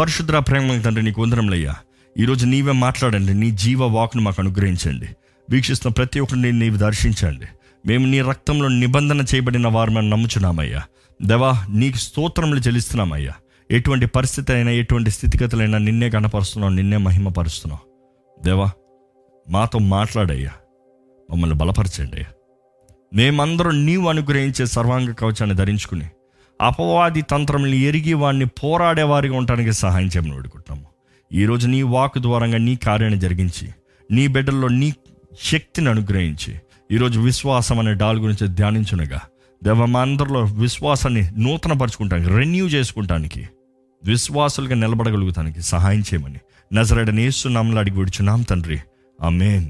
పరిశుద్ర ప్రేమ తండ్రి నీకు వందరంలయ్యా ఈరోజు నీవే మాట్లాడండి నీ జీవ వాక్ను మాకు అనుగ్రహించండి. వీక్షిస్తున్న ప్రతి ఒక్కరిని నీవు దర్శించండి. మేము నీ రక్తంలో నిబంధన చేయబడిన వారు మేము నమ్ముచున్నామయ్యా. దేవా నీకు స్తోత్రములు చెల్లిస్తున్నామయ్యా. ఎటువంటి పరిస్థితి అయినా ఎటువంటి స్థితిగతులైనా నిన్నే కనపరుస్తున్నావు నిన్నే మహిమపరుస్తున్నావు దేవా మాతో మాట్లాడయ్యా. మమ్మల్ని బలపరచండి అయ్యా. మేమందరం నీవు అనుగ్రహించే సర్వాంగ కవచాన్ని ధరించుకుని అపవాది తంత్రములు ఎరిగి వాడిని పోరాడేవారిగా ఉండటానికి సహాయం చేయమని వేడుకుంటున్నాము ఈరోజు నీ వాక్ ద్వారంగా నీ కార్యాన్ని జరిగించి నీ బిడ్డల్లో నీ శక్తిని అనుగ్రహించి ఈరోజు విశ్వాసం అనే డాల్ గురించి ధ్యానించునగా. దేవ మా అందరిలో విశ్వాసాన్ని నూతనపరచుకుంటానికి రెన్యూ చేసుకుంటానికి విశ్వాసులుగా నిలబడగలుగుతానికి సహాయం చేయమని. నజరడని అడిగి విడుచున్నాం తండ్రి. ఆమెన్.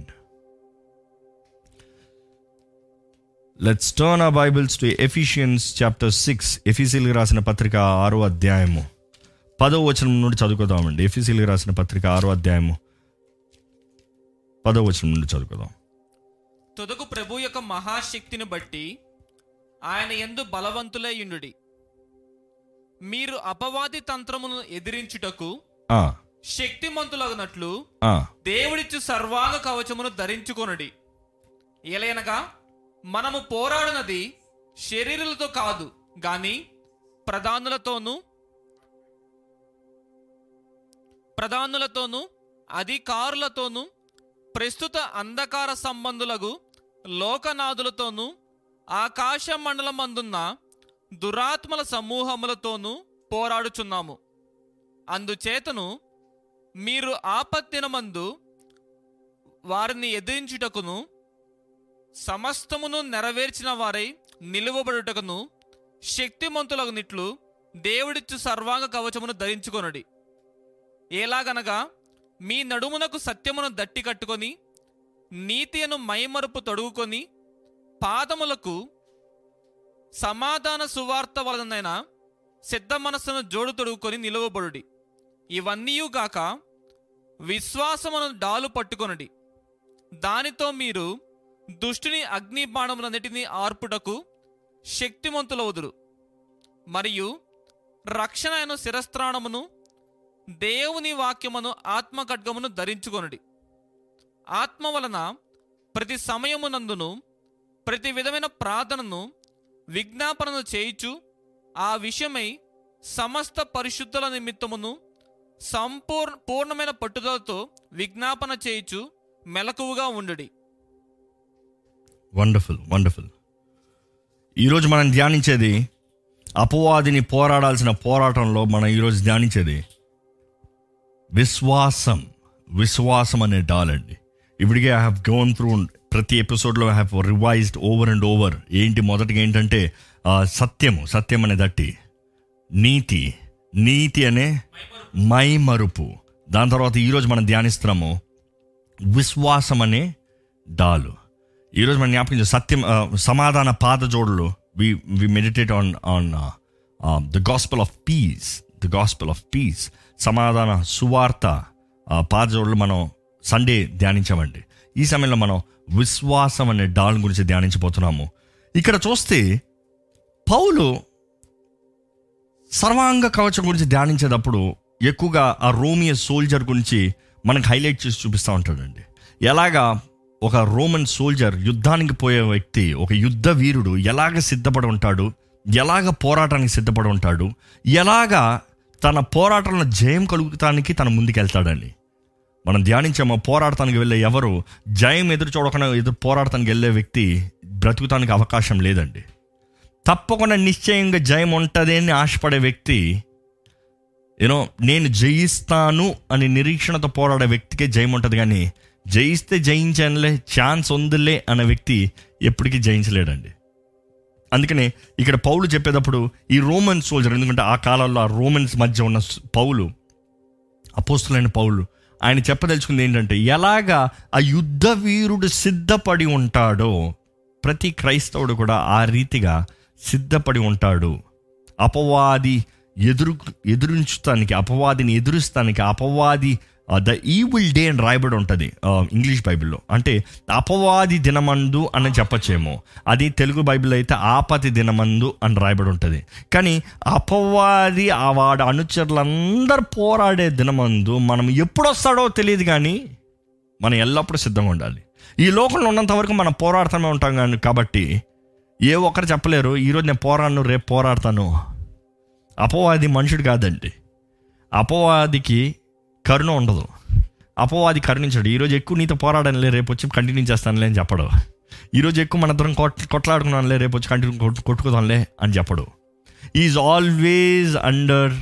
లెట్స్ టర్న్ ఆ Bibles to Ephesians chapter six ఎఫీసీలకు రాసిన పత్రిక ఆరో అధ్యాయము. పదో వచనం నుండి చదువుకుందామండి. ఎఫీసీలకు రాసిన పత్రిక ఆరో అధ్యాయము. పదో వచనం నుండి చదువుకుందాం. తుదకు ప్రభు యొక్క మహాశక్తిని బట్టి ఆయన ఎందు బలవంతులయ్యుండుడి మీరు అపవాది తంత్రమును ఎదిరించుటకు శక్తిమంతులగినట్లు దేవుడిచ్చు సర్వాంగ కవచమును ధరించుకొనుడి. ఎలయనగా మనము పోరాడినది శరీరులతో కాదు కానీ ప్రధానులతోనూ ప్రధానులతోనూ అధికారులతోనూ ప్రస్తుత అంధకార సంబంధులకు లోకనాథులతోనూ ఆకాశ మండలమందున్న దురాత్మల సమూహములతోనూ పోరాడుచున్నాము. అందుచేతను మీరు ఆపత్తిన మందు వారిని ఎదిరించుటకును సమస్తమును నెరవేర్చిన వారై నిలువబడుటకును శక్తిమంతులగునిట్లు దేవుడిచ్చు సర్వాంగ కవచమును ధరించుకొనడి. ఎలాగనగా మీ నడుమునకు సత్యమును దట్టి కట్టుకొని నీతి అను మైమరుపు తొడుగుకొని పాదములకు సమాధాన సువార్త వలనైన సిద్ధ మనస్సును జోడు తొడుగుకొని నిలువబడుడి. ఇవన్నీయుగాక విశ్వాసమును డాలు పట్టుకొనడి. దానితో మీరు దుష్టుని అగ్ని బాణములన్నిటినీ ఆర్పుటకు శక్తిమంతులవుదురు. మరియు రక్షణ అయిన శిరస్త్రాణమును దేవుని వాక్యమును ఆత్మ ఖడ్గమును ధరించుకొనుడి. ఆత్మ వలన ప్రతి సమయమునందును ప్రతి విధమైన ప్రార్థనను విజ్ఞాపనను చేయుచు ఆ విషయమై సమస్త పరిశుద్ధుల నిమిత్తమును సంపూర్ణ పూర్ణమైన పట్టుదలతో విజ్ఞాపన చేయుచు మెలకువగా ఉండుడి. వండర్ఫుల్ వండర్ఫుల్ ఈరోజు మనం ధ్యానించేది అపవాదిని పోరాడాల్సిన పోరాటంలో మనం ఈరోజు ధ్యానించేది విశ్వాసం విశ్వాసం అనే డాల్ అండి. ఇప్పటికే ఐ హ్యావ్ గోన్ త్రూ ప్రతి ఎపిసోడ్లో I have revised over and over ఏంటి మొదటిగా ఏంటంటే సత్యము సత్యం అనే దట్టి. నీతి నీతి అనే మైమరుపు. దాని తర్వాత ఈరోజు మనం ధ్యానిస్తున్నాము విశ్వాసం అనే డాలు. ఈరోజు మనం జ్ఞాపకం సత్యం సమాధాన పాదజోడులు we we meditate on on the gospel of peace the gospel of peace సమాధాన సువార్త పాదజోడులు మనం సండే ధ్యానించామండి. ఈ సమయంలో మనం విశ్వాసం అనే డాల్ గురించి ధ్యానించబోతున్నాము. ఇక్కడ చూస్తే పౌలు సర్వాంగ కవచం గురించి ధ్యానించేటప్పుడు ఎక్కువగా ఆ రోమియో సోల్జర్ గురించి మనకు హైలైట్ చేసి చూపిస్తూ ఉంటాడండి. ఎలాగా ఒక రోమన్ సోల్జర్ యుద్ధానికి పోయే వ్యక్తి ఒక యుద్ధ వీరుడు ఎలాగ సిద్ధపడి ఉంటాడు? ఎలాగ పోరాటానికి సిద్ధపడి ఉంటాడు? ఎలాగా తన పోరాటంలో జయం కలుగుతానికి తన ముందుకెళ్తాడండి. మనం ధ్యానించాము పోరాడటానికి వెళ్ళే ఎవరు? జయం ఎదురు చూడకుండా ఎదురు పోరాడటానికి వెళ్ళే వ్యక్తి బ్రతుకుతానికి అవకాశం లేదండి. తప్పకుండా నిశ్చయంగా జయం ఉంటుంది అని ఆశపడే వ్యక్తి యూనో నేను జయిస్తాను అని నిరీక్షణతో పోరాడే వ్యక్తికే జయం ఉంటుంది కానీ జయిస్తే జయించనులే ఛాన్స్ ఉందిలే అనే వ్యక్తి ఎప్పటికీ జయించలేడండి. అందుకనే ఇక్కడ పౌలు చెప్పేటప్పుడు ఈ రోమన్ సోల్జర్ ఎందుకంటే ఆ కాలంలో ఆ రోమన్స్ మధ్య ఉన్న పౌలు అపోస్తులైన పౌలు ఆయన చెప్పదలుచుకుంది ఏంటంటే ఎలాగా ఆ యుద్ధ వీరుడు సిద్ధపడి ఉంటాడో ప్రతి క్రైస్తవుడు కూడా ఆ రీతిగా సిద్ధపడి ఉంటాడు. అపవాది ఎదురు ఎదురించుతానికి అపవాదిని ఎదురుస్తానికి అపవాది ద ఈవిల్ డే అని రాయబడి ఉంటుంది ఇంగ్లీష్ బైబిల్లో. అంటే అపవాది దినమందు అని చెప్పచ్చేమో. అది తెలుగు బైబిల్ అయితే ఆపతి దినమందు అని రాయబడి ఉంటుంది. కానీ అపవాది ఆ వాడు అనుచరులందరూ పోరాడే దినమందు మనం ఎప్పుడు వస్తాడో తెలియదు కానీ మనం ఎల్లప్పుడూ సిద్ధంగా ఉండాలి. ఈ లోకంలో ఉన్నంత వరకు మనం పోరాడుతూనే ఉంటాం కానీ కాబట్టి ఏ ఒక్కరు చెప్పలేరు ఈరోజు నేను పోరాడను రేపు పోరాడతాను. అపవాది మనుషుడు కాదండి. అపవాదికి కరుణ ఉండదు. అపవాది కరుణించడు. ఈరోజు ఎక్కువ నీతో పోరాడనులే రేపు వచ్చి కంటిన్యూ చేస్తానులే అని చెప్పడు. ఈరోజు ఎక్కువ మన ఇద్దరం కొట్ కొట్లాడుకున్నానులే రేపు వచ్చి కంటిన్యూ కొట్టు కొట్టుకుదాంలే అని చెప్పడు. Is always under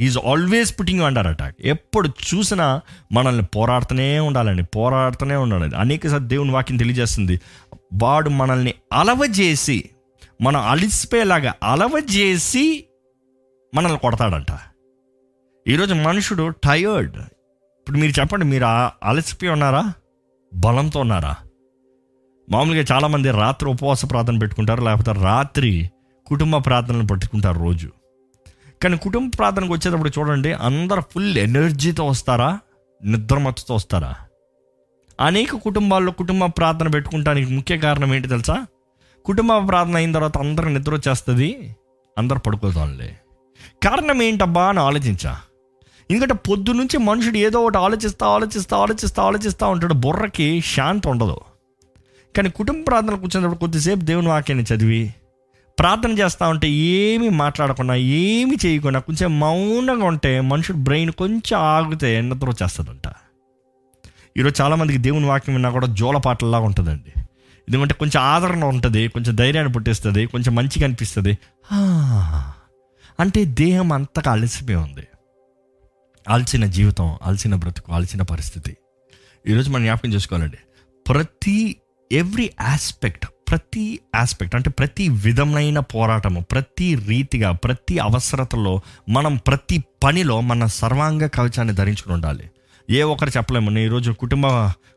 is always putting under attack ఎప్పుడు చూసినా మనల్ని పోరాడుతూనే ఉండాలండి పోరాడుతూనే ఉండాలి అనేక దేవుని వాక్యం తెలియజేస్తుంది. వాడు మనల్ని అలవజేసి మనం అలిసిపోయేలాగా అలవజేసి మనల్ని కొడతాడంట. ఈరోజు మనుషుడు టయర్డ్ ఇప్పుడు మీరు చెప్పండి మీరు అలసిపోయి ఉన్నారా? బలంతో ఉన్నారా? మామూలుగా చాలామంది రాత్రి ఉపవాస ప్రార్థన పెట్టుకుంటారు లేకపోతే రాత్రి కుటుంబ ప్రార్థనలు పెట్టుకుంటారు రోజు. కానీ కుటుంబ ప్రార్థనకు వచ్చేటప్పుడు చూడండి అందరు ఫుల్ ఎనర్జీతో వస్తారా? నిద్రమత్తుతో వస్తారా? అనేక కుటుంబాల్లో కుటుంబ ప్రార్థన పెట్టుకుంటానికి ముఖ్య కారణం ఏంటి తెలుసా? కుటుంబ ప్రార్థన అయిన తర్వాత అందరూ నిద్ర వచ్చేస్తుంది అందరు పడుకోదాంలే. కారణం ఏంటబ్బా అని ఆలోచించా. ఎందుకంటే పొద్దు నుంచి మనుషుడు ఏదో ఒకటి ఆలోచిస్తా ఆలోచిస్తా ఆలోచిస్తా ఆలోచిస్తూ ఉంటాడు. బుర్రకి శాంతి ఉండదు. కానీ కుటుంబ ప్రార్థనలు కూర్చున్నప్పుడు కొద్దిసేపు దేవుని వాక్యాన్ని చదివి ప్రార్థన చేస్తూ ఉంటే ఏమీ మాట్లాడకుండా ఏమీ చేయకుండా కొంచెం మౌనంగా ఉంటే మనుషుడు బ్రెయిన్ కొంచెం ఆగితే నిద్ర వచ్చేస్తుందంట. ఈరోజు చాలామందికి దేవుని వాక్యం విన్నా కూడా జోలపాటలాగా ఉంటుందండి. ఎందుకంటే కొంచెం ఆదరణ ఉంటుంది కొంచెం ధైర్యాన్ని పుట్టిస్తుంది కొంచెం మంచిగా అనిపిస్తుంది. అంటే దేహం అంతగా అలసిపోయి ఉంది. అలసిన జీవితం అలసిన బ్రతుకు అలసిన పరిస్థితి. ఈరోజు మనం జ్ఞాపకం చేసుకోవాలండి. ప్రతి ఎవ్రీ ఆస్పెక్ట్ ప్రతి ఆస్పెక్ట్ అంటే ప్రతి విధమైన పోరాటము ప్రతి రీతిగా ప్రతి అవసరతలో మనం ప్రతి పనిలో మన సర్వాంగ కవచాన్ని ధరించుకుని ఉండాలి. ఏ ఒక్కరు చెప్పలేము. నేను ఈరోజు కుటుంబ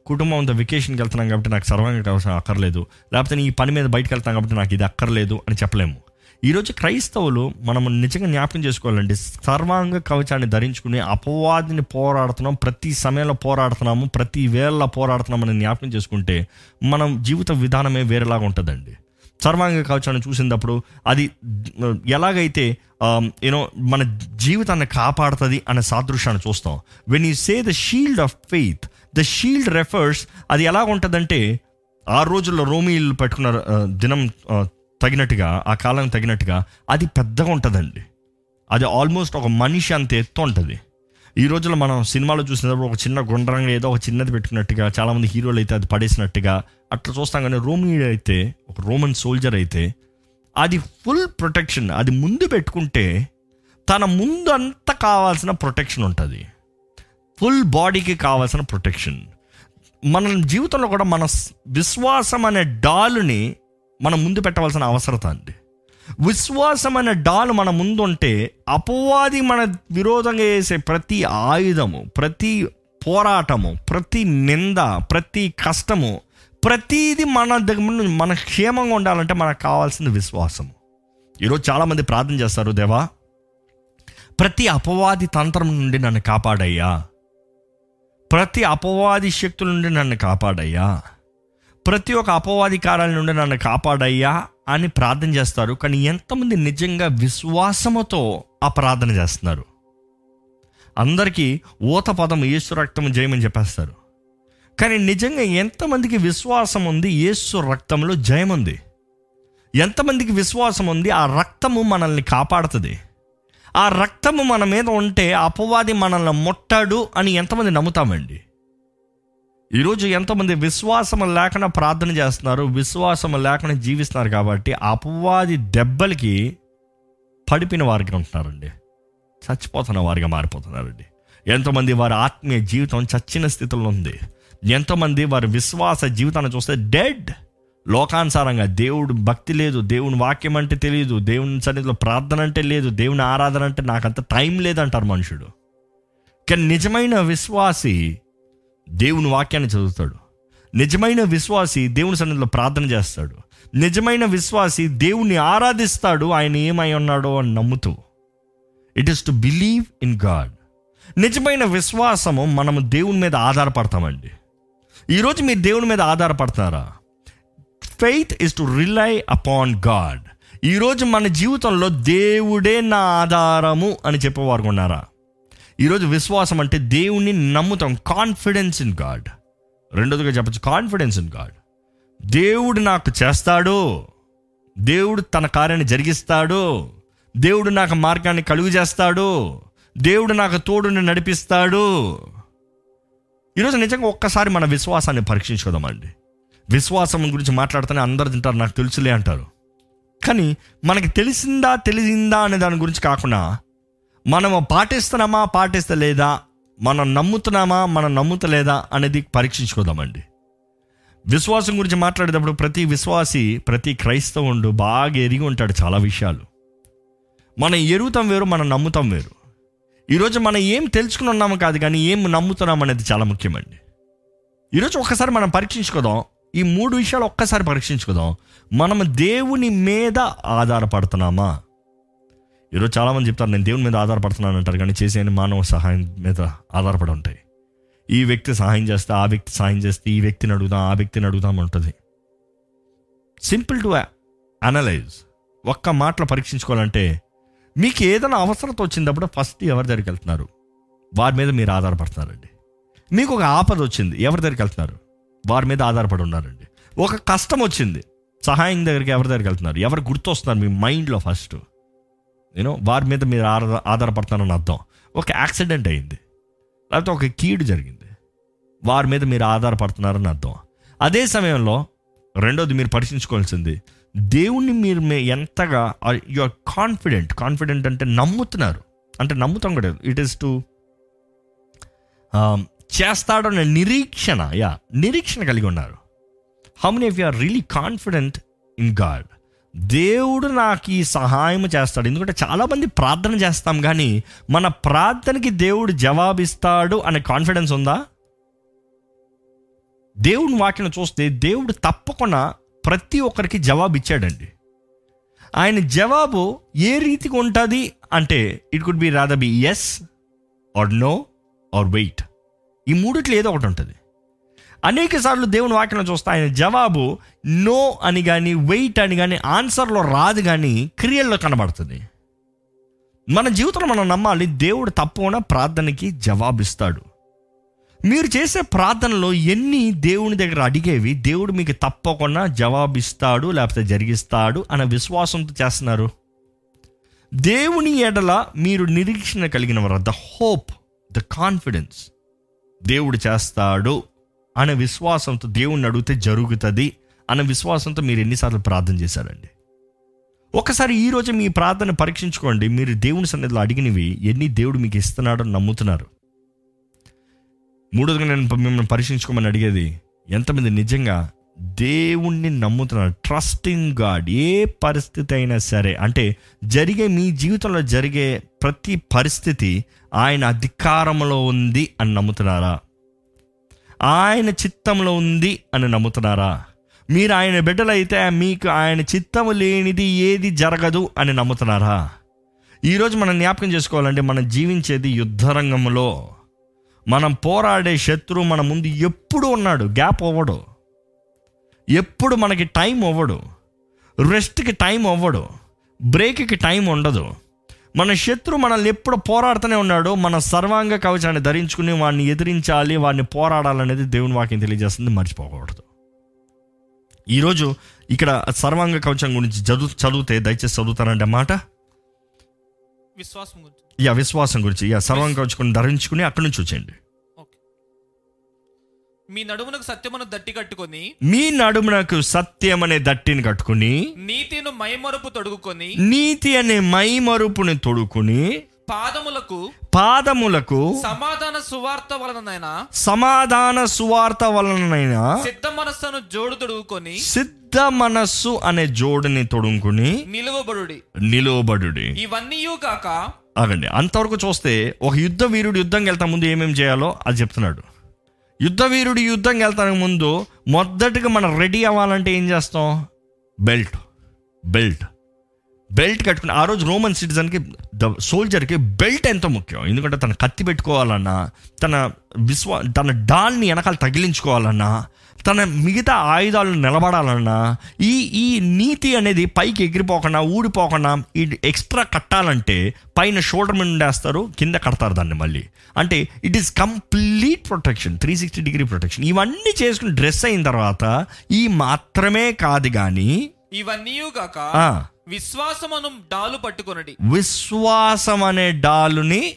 కుటుంబంతో వెకేషన్కి వెళ్తున్నాం కాబట్టి నాకు సర్వాంగ కవచం అక్కర్లేదు. లేకపోతే నేను ఈ పని మీద బయటకు వెళ్తాను కాబట్టి నాకు ఇది అక్కర్లేదు అని చెప్పలేము. ఈరోజు క్రైస్తవులు మనం నిజంగా జ్ఞాపకం చేసుకోవాలండి. సర్వాంగ కవచాన్ని ధరించుకుని అపవాదిని పోరాడుతున్నాం ప్రతి సమయంలో పోరాడుతున్నాము ప్రతి వేళ పోరాడుతున్నామని జ్ఞాపకం చేసుకుంటే మనం జీవిత విధానమే వేరేలాగా ఉంటుందండి. సర్వాంగ కవచాన్ని చూసినప్పుడు అది ఎలాగైతే యూనో మన జీవితాన్ని కాపాడుతుంది అనే సాదృశ్యాన్ని చూస్తాం. When you say the shield of faith the shield refers అది ఎలా ఉంటుందంటే ఆ రోజుల్లో రోమీలు పెట్టుకున్న దినం తగినట్టుగా ఆ కాలం తగినట్టుగా అది పెద్దగా ఉంటుందండి. అది ఆల్మోస్ట్ ఒక మనిషి అంత ఎత్తు ఉంటుంది. ఈ రోజుల్లో మనం సినిమాలో చూసినప్పుడు ఒక చిన్న గుండ్రంగా ఏదో ఒక చిన్నది పెట్టుకున్నట్టుగా చాలామంది హీరోలు అయితే అది పడేసినట్టుగా అట్లా చూస్తాం కానీ రోమీ అయితే ఒక రోమన్ సోల్జర్ అయితే అది ఫుల్ ప్రొటెక్షన్. అది ముందు పెట్టుకుంటే తన ముందు అంతా కావాల్సిన ప్రొటెక్షన్ ఉంటుంది. ఫుల్ బాడీకి కావాల్సిన ప్రొటెక్షన్. మన జీవితంలో కూడా మన విశ్వాసం అనే డాలుని మనం ముందు పెట్టవలసిన అవసరత అండి. విశ్వాసం అనే డాలు మన ముందు ఉంటే అపవాది మన విరోధంగా చేసే ప్రతి ఆయుధము ప్రతి పోరాటము ప్రతి నింద ప్రతి కష్టము ప్రతిది మన దగ్గర మన క్షేమంగా ఉండాలంటే మనకు కావాల్సింది విశ్వాసము. ఈరోజు చాలామంది ప్రార్థన చేస్తారు దేవా ప్రతి అపవాది తంత్రం నుండి నన్ను కాపాడయ్యా. ప్రతి అపవాది శక్తుల నుండి నన్ను కాపాడయ్యా. ప్రతి ఒక్క అపవాది కార్యాల నుండి నన్ను కాపాడయ్యా అని ప్రార్థన చేస్తారు. కానీ ఎంతమంది నిజంగా విశ్వాసముతో ఆ ప్రార్థన చేస్తున్నారు? అందరికీ ఊత పదం యేసు రక్తం జయమని చెప్పేస్తారు. కానీ నిజంగా ఎంతమందికి విశ్వాసం ఉంది? యేసు రక్తంలో జయం ఉంది. ఎంతమందికి విశ్వాసం ఉంది? ఆ రక్తము మనల్ని కాపాడుతుంది. ఆ రక్తము మన మీద ఉంటే అపవాది మనల్ని ముట్టాడు అని ఎంతమంది నమ్ముతామండి? ఈరోజు ఎంతమంది విశ్వాసం లేకుండా ప్రార్థన చేస్తున్నారు విశ్వాసం లేకుండా జీవిస్తున్నారు కాబట్టి అపవాది దెబ్బలకి పడిపిన వారిగా ఉంటున్నారండి. చచ్చిపోతున్న వారిగా మారిపోతున్నారండి. ఎంతమంది వారి ఆత్మీయ జీవితం చచ్చిన స్థితిలో ఉంది. ఎంతమంది వారి విశ్వాస జీవితాన్ని చూస్తే డెడ్. లోకానుసారంగా దేవుడు భక్తి లేదు దేవుని వాక్యం అంటే తెలియదు దేవుని సన్నిధిలో ప్రార్థన అంటే లేదు దేవుని ఆరాధన అంటే నాకంత టైం లేదంటారు మనుషుడు కానీ నిజమైన విశ్వాసి దేవుని వాక్యాన్ని చదువుతాడు. నిజమైన విశ్వాసి దేవుని సన్నిధిలో ప్రార్థన చేస్తాడు. నిజమైన విశ్వాసి దేవుణ్ణి ఆరాధిస్తాడు ఆయన ఏమై ఉన్నాడో అని నమ్ముతూ. It is to believe in God నిజమైన విశ్వాసము మనము దేవుని మీద ఆధారపడతామండి. ఈరోజు మీరు దేవుని మీద ఆధారపడతారా? Faith is to rely upon God ఈరోజు మన జీవితంలో దేవుడే నా ఆధారము అని చెప్పేవారు ఉన్నారా? ఈరోజు విశ్వాసం అంటే దేవుణ్ణి నమ్ముతాం. కాన్ఫిడెన్స్ ఇన్ గాడ్ రెండోదిగా చెప్పచ్చు కాన్ఫిడెన్స్ ఇన్ గాడ్ దేవుడు నాకు చేస్తాడు. దేవుడు తన కార్యాన్ని జరిగిస్తాడు. దేవుడు నాకు మార్గాన్ని కలుగు చేస్తాడు. దేవుడు నాకు తోడుని నడిపిస్తాడు. ఈరోజు నిజంగా ఒక్కసారి మన విశ్వాసాన్ని పరీక్షించుకోదామండి. విశ్వాసం గురించి మాట్లాడితేనే అందరు తింటారు నాకు తెలుసులే అంటారు. కానీ మనకి తెలిసిందా తెలిసిందా అనే దాని గురించి కాకుండా మనము పాటిస్తున్నామా పాటిస్తలేదా మనం నమ్ముతున్నామా మనం నమ్ముతలేదా అనేది పరీక్షించుకోదామండి. విశ్వాసం గురించి మాట్లాడేటప్పుడు ప్రతి విశ్వాసి ప్రతి క్రైస్తవుండు బాగా ఎరిగి ఉంటాడు చాలా విషయాలు. మనం ఎరుగుతాం వేరు మనం నమ్ముతాం వేరు. ఈరోజు మనం ఏం తెలుసుకుని ఉన్నాము కాదు కానీ ఏం నమ్ముతున్నాం అనేది చాలా ముఖ్యమండి. ఈరోజు ఒక్కసారి మనం పరీక్షించుకోదాం. ఈ మూడు విషయాలు ఒక్కసారి పరీక్షించుకోదాం. మనం దేవుని మీద ఆధారపడుతున్నామా? ఈరోజు చాలామంది చెప్తారు నేను దేవుని మీద ఆధారపడుతున్నాను అంటారు కానీ చేసే మానవ సహాయం మీద ఆధారపడి ఉంటాయి. ఈ వ్యక్తి సహాయం చేస్తే ఆ వ్యక్తి సహాయం చేస్తే ఈ వ్యక్తిని అడుగుదాం ఆ వ్యక్తిని అడుగుదాం ఉంటుంది సింపుల్ టు అనలైజ్ ఒక్క మాటలు పరీక్షించుకోవాలంటే మీకు ఏదైనా అవసరత వచ్చినప్పుడు ఫస్ట్ ఎవరి దగ్గరికి వెళ్తున్నారు? వారి మీద మీరు ఆధారపడుతున్నారండి. మీకు ఒక ఆపద వచ్చింది ఎవరి దగ్గరికి వెళ్తున్నారు? వారి మీద ఆధారపడి ఉన్నారండి. ఒక కష్టం వచ్చింది సహాయం దగ్గరికి ఎవరి దగ్గరికి వెళ్తున్నారు? ఎవరు గుర్తొస్తున్నారు మీ మైండ్లో ఫస్ట్? నేను వారి మీద మీరు ఆధార ఆధారపడుతున్నారని అర్థం. ఒక యాక్సిడెంట్ అయింది. లేకపోతే ఒక కీడు జరిగింది. వారి మీద మీరు ఆధారపడుతున్నారని అర్థం. అదే సమయంలో రెండోది మీరు పరీక్షించుకోవాల్సింది. దేవుణ్ణి మీరు మే ఎంతగా యు ఆర్ కాన్ఫిడెంట్ కాన్ఫిడెంట్ అంటే నమ్ముతున్నారు. అంటే నమ్ముతాం కూడా. ఇట్ ఈస్ టు um, చేస్తాడన్న నిరీక్షణ. యా నిరీక్షణ కలిగి ఉన్నారు. How many of you are really confident in God దేవుడు నాకు ఈ సహాయం చేస్తాడు. ఎందుకంటే చాలామంది ప్రార్థన చేస్తాం కానీ మన ప్రార్థనకి దేవుడు జవాబిస్తాడు అనే కాన్ఫిడెన్స్ ఉందా? దేవుని వాక్యం చూస్తే దేవుడు తప్పకుండా ప్రతి ఒక్కరికి జవాబు ఇచ్చాడండి ఆయన జవాబు ఏ రీతికి ఉంటుంది అంటే it could be rather be yes or no or wait ఈ మూడిట్లో ఏదో ఒకటి ఉంటుంది. అనేక సార్లు దేవుని వాక్యం చూస్తే ఆయన జవాబు నో అని కానీ వెయిట్ అని కానీ ఆన్సర్లో రాదు కానీ క్రియల్లో కనబడుతుంది. మన జీవితంలో మనం నమ్మాలి దేవుడు తప్పకుండా ప్రార్థనకి జవాబిస్తాడు. మీరు చేసే ప్రార్థనలో ఎన్ని దేవుని దగ్గర అడిగేవి దేవుడు మీకు తప్పకుండా జవాబిస్తాడు లేకపోతే జరిగిస్తాడు అనే విశ్వాసంతో చేస్తున్నారు? దేవుని ఎడల మీరు నిరీక్షణ కలిగిన వారు ద హోప్ ద కాన్ఫిడెన్స్ దేవుడు చేస్తాడు. అనే విశ్వాసంతో దేవుణ్ణి అడిగితే జరుగుతుంది. అనే విశ్వాసంతో మీరు ఎన్నిసార్లు ప్రార్థన చేశారండి? ఒకసారి ఈరోజు మీ ప్రార్థన పరీక్షించుకోండి. మీరు దేవుని సన్నిధిలో అడిగినవి ఎన్ని దేవుడు మీకు ఇస్తున్నాడో నమ్ముతున్నారు. మూడోదిగా నేను మిమ్మల్ని పరీక్షించుకోమని అడిగేది ఎంతమంది నిజంగా దేవుణ్ణి నమ్ముతున్నారు? ట్రస్టింగ్ గాడ్ ఏ పరిస్థితి అయినా సరే అంటే జరిగే మీ జీవితంలో జరిగే ప్రతి పరిస్థితి ఆయన అధికారంలో ఉంది అని నమ్ముతున్నారా? ఆయన చిత్తంలో ఉంది అని నమ్ముతున్నారా? మీరు ఆయన బిడ్డలైతే మీకు ఆయన చిత్తము లేనిది ఏది జరగదు అని నమ్ముతున్నారా? ఈరోజు మనం జ్ఞాపకం చేసుకోవాలంటే మనం జీవించేది యుద్ధరంగంలో. మనం పోరాడే శత్రువు మన ముందు ఎప్పుడు ఉన్నాడు? గ్యాప్ అవ్వడు. ఎప్పుడు మనకి టైం అవ్వడు. రెస్ట్కి టైం అవ్వడు. బ్రేక్కి టైం ఉండదు. మన శత్రు మనల్ని ఎప్పుడు పోరాడుతూనే ఉన్నాడు. మన సర్వాంగ కవచాన్ని ధరించుకుని వాడిని ఎదిరించాలి వాడిని పోరాడాలనేది దేవుని వాక్యం తెలియజేస్తుంది. మర్చిపోకూడదు. ఈరోజు ఇక్కడ సర్వాంగ కవచం గురించి చదువు చదివితే దయచేసి చదువుతానంటే మాట? విశ్వాసం గురించి. యా విశ్వాసం గురించి. యా సర్వాంగ కవచం ధరించుకుని అక్కడి నుంచి వచ్చేయండి. మీ నడుమునకు సత్యమును దట్టి కట్టుకొని మీ నడుమునకు సత్యం అనే దట్టిని కట్టుకుని నీతిను మైమరుపు తొడుగుకొని నీతి అనే మైమరుపుని తొడుకుని పాదములకు పాదములకు సమాధాన సువార్త వలనైనా సమాధాన సువార్త వలనైనా సిద్ధ మనస్సును జోడు తొడుగుకొని సిద్ధ మనస్సు అనే జోడుని తొడుకుని నిలువబడుడి. నిలువబడుడి. ఇవన్నీ కాక ఆగండి అంతవరకు చూస్తే ఒక యుద్ధ వీరుడు యుద్ధంకి వెళ్తా ముందు ఏమేమి చేయాలో అది చెప్తున్నాడు. యుద్ధవీరుడు యుద్ధం యుద్ధంకి వెళ్తానికి ముందు మొదటిగా మనం రెడీ అవ్వాలంటే ఏం చేస్తాం? బెల్ట్. బెల్ట్. బెల్ట్ కట్టుకుని ఆ రోజు రోమన్ సిటిజన్కి ద సోల్జర్కి బెల్ట్ ఎంతో ముఖ్యం? ఎందుకంటే తన కత్తి పెట్టుకోవాలన్నా తన విశ్వా తన డాల్ని వెనకాల తగిలించుకోవాలన్నా తన మిగతా ఆయుధాలను నిలబడాలన్నా ఈ ఈ నీతి అనేది పైకి ఎగిరిపోకుండా ఊడిపోకుండా ఈ ఎక్స్ట్రా కట్టాలంటే పైన షోల్డర్ మీద ఉండేస్తారు కింద కడతారు దాన్ని మళ్ళీ. అంటే it is complete protection three sixty degree protection ఇవన్నీ చేసుకుని డ్రెస్ అయిన తర్వాత ఈ మాత్రమే కాదు కానీ ఇవన్నీ ఆ, విశ్వాసమును డాలు పట్టుకొనడి. విశ్వాసం అనే డాలుని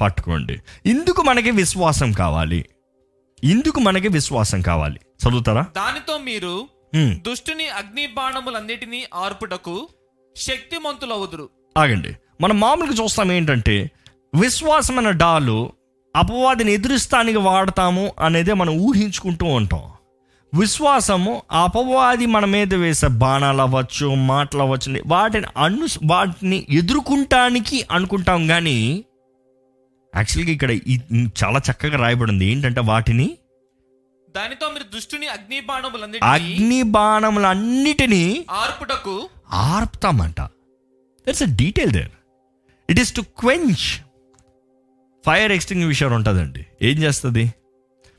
పట్టుకోండి. ఇందుకు మనకి విశ్వాసం కావాలి. ఇందుకు మనకి విశ్వాసం కావాలి. చదువుతారా? దానితో మీరు. దుష్టుని అగ్ని బాణములన్నిటినీ ఆర్పుటకు శక్తిమంతులవుదురు. ఆగండి. మనం మామూలుగా చూస్తాం ఏంటంటే విశ్వాసం అనే డాలు అపవాదిని ఎదురిస్తానికి వాడతాము అనేదే మనం ఊహించుకుంటూ ఉంటాం. విశ్వాసము అపవాది మన మీద వేసే బాణాలు అవ్వచ్చు మాటలు అవ్వచ్చు వాటిని అను వాటిని ఎదుర్కొంటానికి అనుకుంటాం కానీ యాక్చువల్గా ఇక్కడ చాలా చక్కగా రాయబడింది. ఏంటంటే వాటిని దానితో మీరు దుష్టుని అగ్ని బాణములన్నిటినీ అగ్ని బాణములన్నిటినీ ఆర్పుటకు ఆర్పుతామంట. That's a detail there it is to quench fire extinguisher ఉంటుందండి. ఏం చేస్తుంది?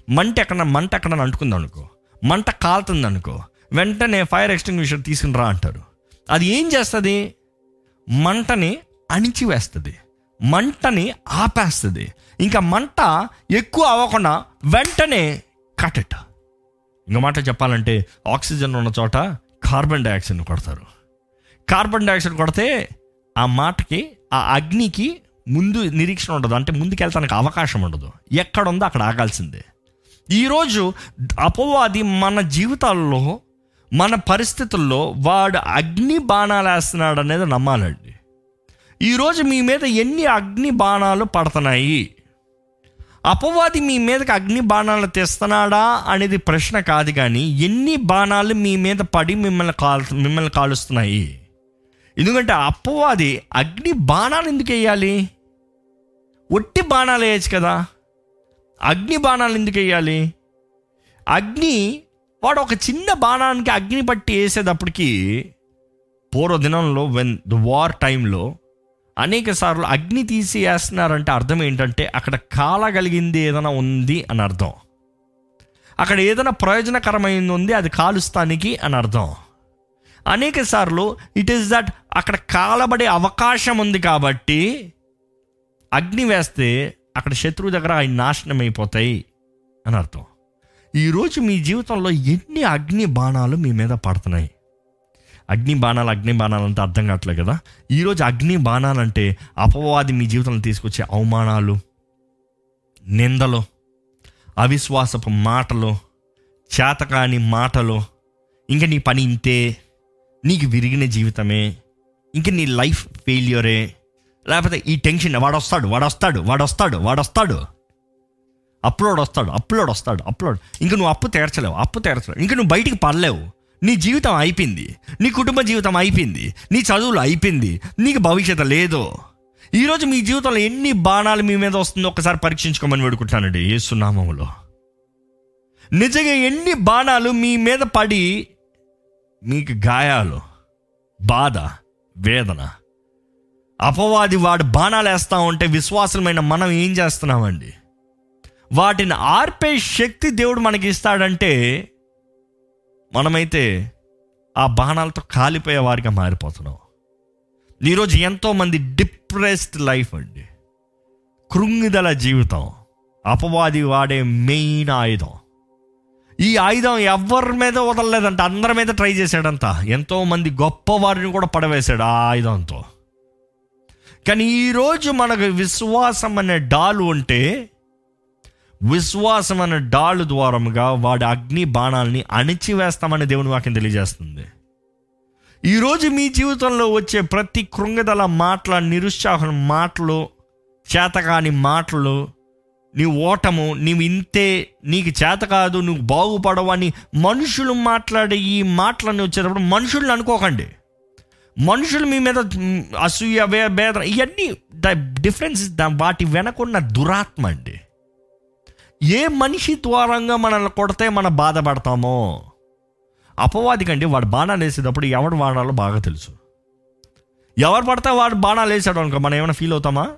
మంట ఎక్కడ మంట ఎక్కడ అంటుకుంది అనుకో మంట కాలుతుంది అనుకో వెంటనే ఫైర్ ఎక్స్టింగ్విషర్ తీసుకుని రా అంటారు. అది ఏం చేస్తుంది? మంటని అణిచివేస్తుంది. మంటని ఆపేస్తుంది. ఇంకా మంట ఎక్కువ అవ్వకుండా వెంటనే కట్ ఇంకో మాట చెప్పాలంటే ఆక్సిజన్ ఉన్న చోట కార్బన్ డైఆక్సైడ్ కొడతారు. కార్బన్ డైఆక్సైడ్ కొడితే ఆ మాటకి ఆ అగ్నికి ముందు నిరీక్షణ ఉండదు. అంటే ముందుకెళ్తానికి అవకాశం ఉండదు. ఎక్కడ ఉందో అక్కడ ఆగాల్సిందే. ఈరోజు అపవాది మన జీవితాల్లో మన పరిస్థితుల్లో వాడు అగ్ని బాణాలు వేస్తున్నాడు అనేది నమ్మాలండి. ఈరోజు మీ మీద ఎన్ని అగ్ని బాణాలు పడుతున్నాయి? అపవాది మీ మీదకి అగ్ని బాణాలు తెస్తున్నాడా అనేది ప్రశ్న కాదు కానీ ఎన్ని బాణాలు మీ మీద పడి మిమ్మల్ని కాల్ మిమ్మల్ని కాలుస్తున్నాయి? ఎందుకంటే అపవాది అగ్ని బాణాలు ఎందుకు వేయాలి? ఒట్టి బాణాలు వేయచ్చు కదా. అగ్ని బాణాలు ఎందుకు వేయాలి? అగ్ని వాడు ఒక చిన్న బాణానికి అగ్ని పట్టి వేసేటప్పటికి పూర్వ దినంలో వెన్ ద వార్ టైంలో అనేక సార్లు అగ్ని తీసివేస్తున్నారంటే అర్థం ఏంటంటే అక్కడ కాలగలిగింది ఏదైనా ఉంది అని అర్థం. అక్కడ ఏదైనా ప్రయోజనకరమైంది ఉంది అది కాలుస్తానికి అని అర్థం. అనేక సార్లు ఇట్ ఈస్ దట్ అక్కడ కాలబడే అవకాశం ఉంది కాబట్టి అగ్ని వేస్తే అక్కడ శత్రువు దగ్గర అవి నాశనం అయిపోతాయి అని అర్థం. ఈరోజు మీ జీవితంలో ఎన్ని అగ్ని బాణాలు మీ మీద పడుతున్నాయి? అగ్ని బాణాలు అగ్ని బాణాలు అంటే అర్థం కావట్లేదు కదా? ఈరోజు అగ్ని బాణాలు అంటే అపవాది మీ జీవితంలో తీసుకొచ్చే అవమానాలు నిందలు అవిశ్వాసపు మాటలు చేతకాని మాటలు ఇంకా నీ పని ఇంతే నీకు విరిగిన జీవితమే ఇంక నీ లైఫ్ ఫెయిల్యూరే లేకపోతే ఈ టెన్షన్ వాడు వస్తాడు వాడు వస్తాడు వాడు వస్తాడు వాడు వస్తాడు అప్లోడ్ వస్తాడు అప్లోడ్ వస్తాడు అప్లోడ్. ఇంక నువ్వు అప్పు తీర్చలేవు అప్పు తీర్చలేవు ఇంక నువ్వు బయటికి పడలేవు. నీ జీవితం అయిపోయింది నీ కుటుంబ జీవితం అయిపోయింది నీ చదువులు అయిపోయింది నీకు భవిష్యత్తు లేదు. ఈరోజు మీ జీవితంలో ఎన్ని బాణాలు మీ మీద వస్తుందో ఒకసారి పరీక్షించుకోమని వేడుకుంటానండి ఏసునామములో నిజంగా ఎన్ని బాణాలు మీ మీద పడి మీకు గాయాలు బాధ వేదన అపవాది వాడు బాణాలు వేస్తా ఉంటే విశ్వాసమైన మనం ఏం చేస్తున్నామండి? వాటిని ఆర్పే శక్తి దేవుడు మనకి ఇస్తాడంటే మనమైతే ఆ బాణాలతో కాలిపోయే వారిగా మారిపోతున్నాం. ఈరోజు ఎంతోమంది డిప్రెస్డ్ లైఫ్ అండి. కృంగిదల జీవితం. అపవాది వాడే మెయిన్ ఆయుధం. ఈ ఆయుధం ఎవరి మీద వదలలేదంట అందరి మీద ట్రై చేశాడంట. ఎంతోమంది గొప్ప వారిని కూడా పడవేశాడు ఆ ఆయుధంతో. కానీ ఈరోజు మనకు విశ్వాసం అనే డాలు ఉంటే విశ్వాసం అనే డాళ్ళు ద్వారముగా వాడి అగ్ని బాణాలని అణిచివేస్తామని దేవుని వాక్యం తెలియజేస్తుంది. ఈరోజు మీ జీవితంలో వచ్చే ప్రతి కృంగదల మాటల నిరుత్సాహం మాటలు చేతకాని మాటలు నీ ఓటము నీవు ఇంతే నీకు చేత కాదు నువ్వు బాగుపడవు అని మనుషులు మాట్లాడే ఈ మాటలన్నీ వచ్చేటప్పుడు మనుషుల్ని అనుకోకండి. మనుషులు మీ మీద అసూయ భేదం ఇవన్నీ ద డిఫరెన్స్ వాటి వెనకున్న దురాత్మ అండి. ఏ మనిషి ద్వారంగా మనల్ని కొడితే మనం బాధపడతామో అపవాదికండి వాడు బాణాలు వేసేటప్పుడు ఎవడు వాడాలో బాగా తెలుసు. ఎవరు పడితే వాడు బాణాలు వేసాడు అనుకో మనం ఏమైనా ఫీల్ అవుతామా?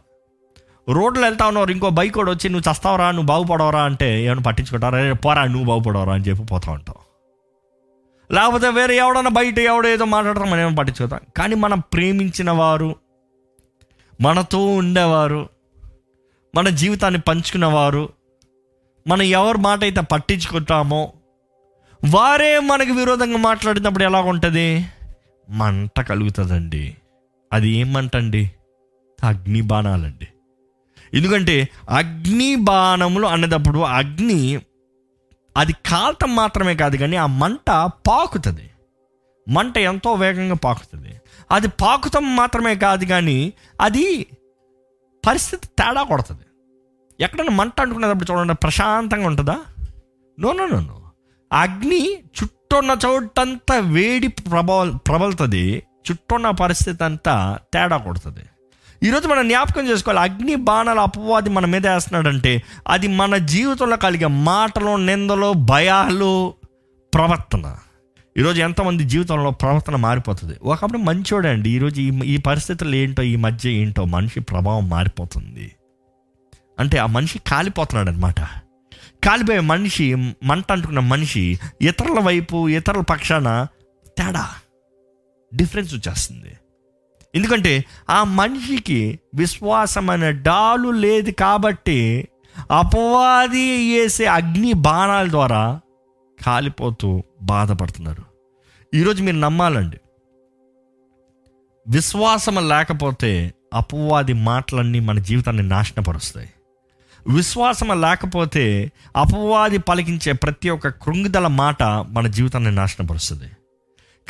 రోడ్లో వెళ్తా ఉన్నారు ఇంకో బైక్ కూడా వచ్చి నువ్వు చస్తావరా నువ్వు బాగుపడవరా అంటే ఏమైనా పట్టించుకుంటారా? పోరా నువ్వు బాగుపడవరా అని చెప్పి పోతా ఉంటావు లేకపోతే వేరే ఎవడన్నా బయట ఎవడో ఏదో మాట్లాడతాం మనం ఏమైనా పట్టించుకుంటాం కానీ మనం ప్రేమించిన వారు మనతో ఉండేవారు మన జీవితాన్ని పంచుకున్నవారు మనం ఎవరి మాట అయితే పట్టించుకుంటామో వారే మనకు విరోధంగా మాట్లాడినప్పుడు ఎలా ఉంటుంది? మంట కలుగుతుందండి. అది ఏం మంట అండి అగ్ని బాణాలండి ఎందుకంటే అగ్ని బాణములు అన్నదప్పుడు అగ్ని అది కాల్తం మాత్రమే కాదు కానీ ఆ మంట పాకుతుంది. మంట ఎంతో వేగంగా పాకుతుంది. అది పాకుతం మాత్రమే కాదు కానీ అది పరిస్థితి తేడా కొడుతుంది. ఎక్కడైనా మంట అంటుకునేటప్పుడు చూడండి ప్రశాంతంగా ఉంటుందా? నో నో నో అగ్ని చుట్టూన్న చోటంతా వేడి ప్రబల్ ప్రబలుతుంది. చుట్టూన్న పరిస్థితి అంతా తేడా కొడుతుంది. ఈరోజు మనం జ్ఞాపకం చేసుకోవాలి అగ్ని బాణాలు అపవాది మన మీద వేస్తున్నాడంటే అది మన జీవితంలో కలిగే మాటలు నిందలు భయాలు ప్రవర్తన. ఈరోజు ఎంతమంది జీవితంలో ప్రవర్తన మారిపోతుంది. ఒకప్పుడు మంచోడే అండి ఈరోజు ఈ ఈ పరిస్థితులు ఏంటో ఈ మధ్య ఏంటో మనిషి ప్రభావం మారిపోతుంది. అంటే ఆ మనిషి కాలిపోతున్నాడు అనమాట కాలిపోయే మనిషి మంట అంటుకున్న మనిషి ఇతరుల వైపు ఇతరుల పక్షాన తేడా డిఫరెన్స్ వచ్చేస్తుంది. ఎందుకంటే ఆ మనిషికి విశ్వాసం అనే డాలు లేదు కాబట్టి అపవాది వేసే అగ్ని బాణాల ద్వారా కాలిపోతూ బాధపడుతున్నారు. ఈరోజు మీరు నమ్మాలండి. విశ్వాసం లేకపోతే అపవాది మాటలన్నీ మన జీవితాన్ని నాశనపరుస్తాయి. విశ్వాసం లేకపోతే అపవాది పలికించే ప్రతి ఒక్క కృంగిదల మాట మన జీవితాన్ని నాశనపరుస్తుంది.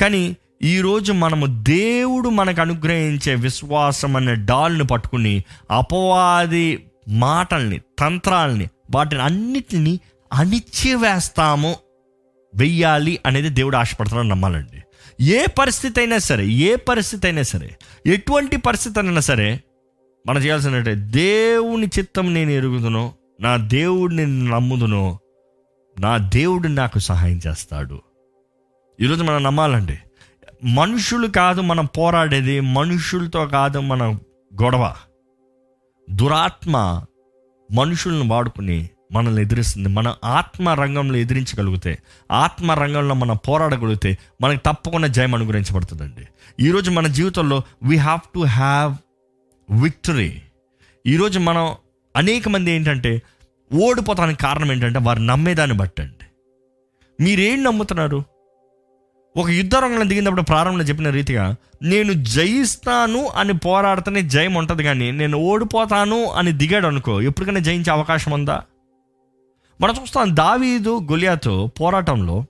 కానీ ఈరోజు మనము దేవుడు మనకు అనుగ్రహించే విశ్వాసం అనే డాల్ను పట్టుకుని అపవాది మాటల్ని తంత్రాలని వాటిని అన్నిటిని అణిచివేస్తాము. వెయ్యాలి అనేది దేవుడు ఆశపడుతున్నాడు నమ్మాలండి. ఏ పరిస్థితి అయినా సరే ఏ పరిస్థితి అయినా సరే ఎటువంటి పరిస్థితి అయినా సరే మనం చేయాల్సిందంటే దేవుని చిత్తం నేను ఎరుగుదును నా దేవుడిని నమ్ముదును నా దేవుడు నాకు సహాయం చేస్తాడు. ఈరోజు మనం నమ్మాలండి. మనుషులు కాదు మనం పోరాడేది మనుషులతో కాదు మన గొడవ. దురాత్మ మనుషులను వాడుకుని మనల్ని ఎదిరిస్తుంది. మన ఆత్మ రంగంలో ఎదిరించగలిగితే ఆత్మ రంగంలో మనం పోరాడగలిగితే మనకు తప్పకుండా జయం అనుగ్రహించబడుతుందండి. ఈరోజు మన జీవితంలో we have to have victory. ఈరోజు మనం అనేక మంది ఏంటంటే ఓడిపోతానికి కారణం ఏంటంటే వారు నమ్మేదాన్ని బట్టండి మీరేం నమ్ముతున్నారు? ఒక యుద్ధ రంగంలో దిగినప్పుడు ప్రారంభంలో చెప్పిన రీతిగా నేను జయిస్తాను అని పోరాడితేనే జయం ఉంటుంది కానీ నేను ఓడిపోతాను అని దిగాడు అనుకో ఎప్పటికైనా జయించే అవకాశం ఉందా? మనం చూస్తాం దావీదు గొలియాతో పోరాటంలో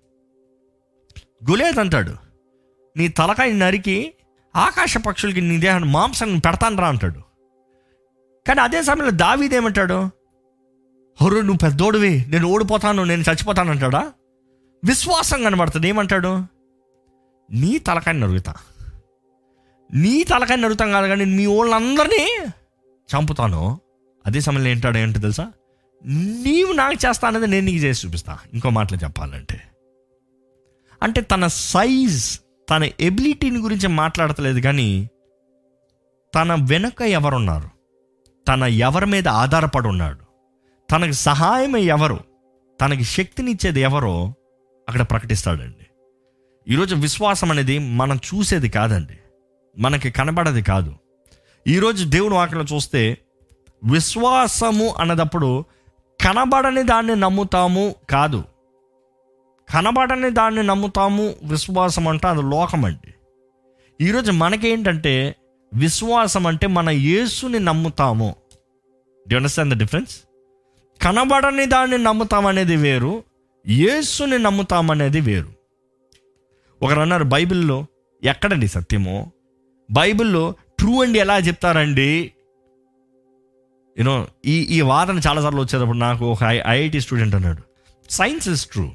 గొలియాత్ అంటాడు నీ తలకాయ నరికి ఆకాశ పక్షులకి నీ దేహాన్ని మాంసం పెడతాను రా అంటాడు. కానీ అదే సమయంలో దావీదు ఏమంటాడు? హొర్రు నువ్వు పెద్దోడివి నేను ఓడిపోతాను నేను చచ్చిపోతాను అంటాడా? విశ్వాసం కనబడుతుంది. ఏమంటాడు? నీ తలకాయని నరుగుతా. నీ తలకాయని నరుగుతాం కాదు కానీ మీ వాళ్ళందరినీ చంపుతాను. అదే సమయంలో ఏంటాడు ఏంటో తెలుసా? నీవు నాకు చేస్తా అనేది నేను నీకు చేసి చూపిస్తా. ఇంకో మాటలు చెప్పాలంటే. అంటే తన సైజ్ తన ఎబిలిటీని గురించి మాట్లాడతలేదు కానీ తన వెనుక ఎవరున్నారు? తన ఎవరి మీద ఆధారపడి ఉన్నాడు? తనకు సహాయం ఎవరు? తనకి శక్తినిచ్చేది ఎవరో అక్కడ ప్రకటిస్తాడండి. ఈరోజు విశ్వాసం అనేది మనం చూసేది కాదండి. మనకి కనబడది కాదు. ఈరోజు దేవుని వాక్యం చూస్తే విశ్వాసము అన్నదప్పుడు కనబడని దాన్ని నమ్ముతాము కాదు. కనబడని దాన్ని నమ్ముతాము విశ్వాసం అంటే అది లోకం అండి ఈరోజు మనకేంటంటే విశ్వాసం అంటే మన యేసుని నమ్ముతాము. డి అండర్స్టాండ్ ద డిఫరెన్స్ కనబడని దాన్ని నమ్ముతామనేది వేరు యేసుని నమ్ముతాం అనేది వేరు. ఒకరు అన్నారు బైబిల్లో ఎక్కడండి సత్యమో? బైబిల్లో ట్రూ అండి ఎలా చెప్తారండి? యూనో ఈ ఈ వాదన చాలాసార్లు వచ్చేటప్పుడు నాకు ఒక ఐఐటి స్టూడెంట్ అన్నాడు science is true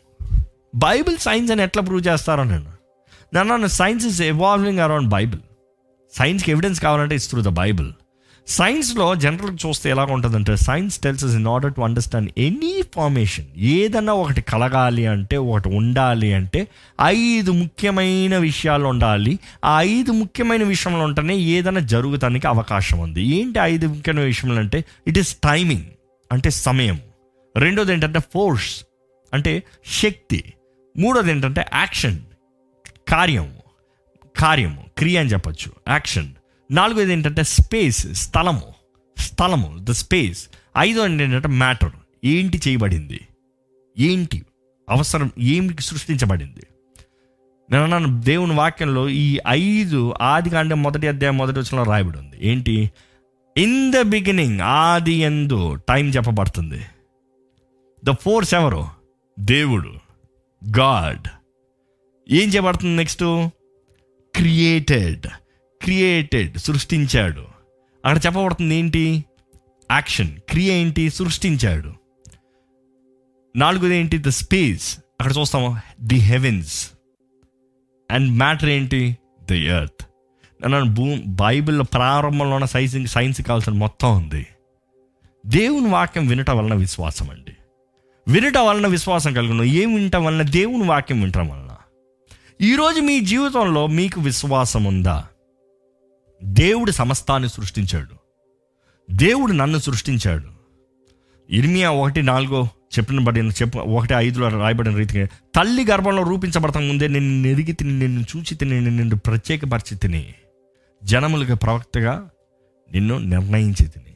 Bible science అని ఎట్లా ప్రూవ్ చేస్తారో నేను. నన్ను science is evolving around Bible. సైన్స్కి ఎవిడెన్స్ కావాలంటే ఇట్స్ త్రూ ద బైబిల్. సైన్స్లో జనరల్గా చూస్తే ఎలా ఉంటుందంటే science tells in order to understand any formation ఏదన్నా ఒకటి కలగాలి అంటే ఒకటి ఉండాలి అంటే ఐదు ముఖ్యమైన విషయాలు ఉండాలి. ఆ ఐదు ముఖ్యమైన విషయంలో ఉంటేనే ఏదైనా జరుగుతానికి అవకాశం ఉంది. ఏంటి ఐదు ముఖ్యమైన విషయంలో అంటే ఇట్ ఈస్ టైమింగ్ అంటే సమయం. రెండోది ఏంటంటే ఫోర్స్ అంటే శక్తి. మూడోది ఏంటంటే యాక్షన్. కార్యం కార్యము. క్రియ అని చెప్పచ్చు. యాక్షన్. నాలుగోది ఏంటంటే స్పేస్ స్థలము. స్థలము ద స్పేస్. ఐదో ఏంటంటే మ్యాటర్. ఏంటి చేయబడింది? ఏంటి? అవసరం ఏమిటి సృష్టించబడింది? నేను అన్నాను దేవుని వాక్యంలో ఈ ఐదు ఆది కాండం మొదటి అధ్యాయం మొదటి వచ్చిన రాయబడి ఉంది ఏంటి? ఇన్ ద బిగినింగ్ ఆది ఎందు టైం చెప్పబడుతుంది. ద ఫోర్స్ ఎవరు? దేవుడు. గాడ్ ఏం చేయబడుతుంది నెక్స్ట్ క్రియేటెడ్ క్రియేటెడ్ సృష్టించాడు. అక్కడ చెప్పబడుతుంది ఏంటి? యాక్షన్ క్రియ ఏంటి? సృష్టించాడు. నాలుగోది ఏంటి? ద స్పేస్ అక్కడ చూస్తాము. ది హెవెన్స్ అండ్ మ్యాటర్ ఏంటి? ది ఎర్త్ నన్ను భూ బైబిల్ ప్రారంభంలో ఉన్న సైన్స్ సైన్స్ కావాల్సిన మొత్తం ఉంది. దేవుని వాక్యం వినటం వలన విశ్వాసం అండి వినటం వలన విశ్వాసం కలుగును. ఏం వినటం వలన? దేవుని వాక్యం వినటం వలన. ఈరోజు మీ జీవితంలో మీకు విశ్వాసం ఉందా దేవుడు సమస్తాన్ని సృష్టించాడు. దేవుడు నన్ను సృష్టించాడు. ఇర్మియా ఒకటి నాలుగో చెప్పిన బడిన చెప్ప ఒకటి ఐదులో రాయబడిన రీతిగా తల్లి గర్భంలో రూపించబడతాం ముందే నిన్ను ఎరిగి తిని నిన్ను చూచి తిని నిన్ను ప్రత్యేకపరిచి తిని జనములకు ప్రవక్తగా నిన్ను నిర్ణయించి తిని.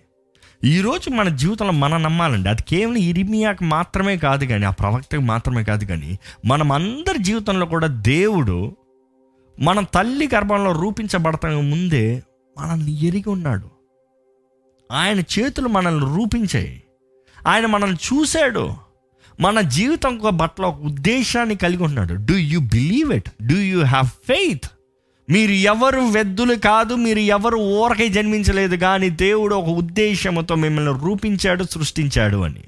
ఈరోజు మన జీవితంలో మనం నమ్మాలండి. అది కేవలం ఇరిమియాకి మాత్రమే కాదు కానీ ఆ ప్రవక్తకు మాత్రమే కాదు కానీ మనం అందరి జీవితంలో కూడా దేవుడు మన తల్లి గర్భంలో రూపించబడతా ముందే మనల్ని ఎరిగి ఉన్నాడు. ఆయన చేతులు మనల్ని రూపించాయి. ఆయన మనల్ని చూశాడు. మన జీవితం ఒక పట్ల ఒక ఉద్దేశాన్ని కలిగి ఉన్నాడు. Do you believe it do you have faith మీరు ఎవరు వెద్దులు కాదు మీరు ఎవరు ఊరకే జన్మించలేదు కానీ దేవుడు ఒక ఉద్దేశంతో మిమ్మల్ని రూపించాడు సృష్టించాడు అని.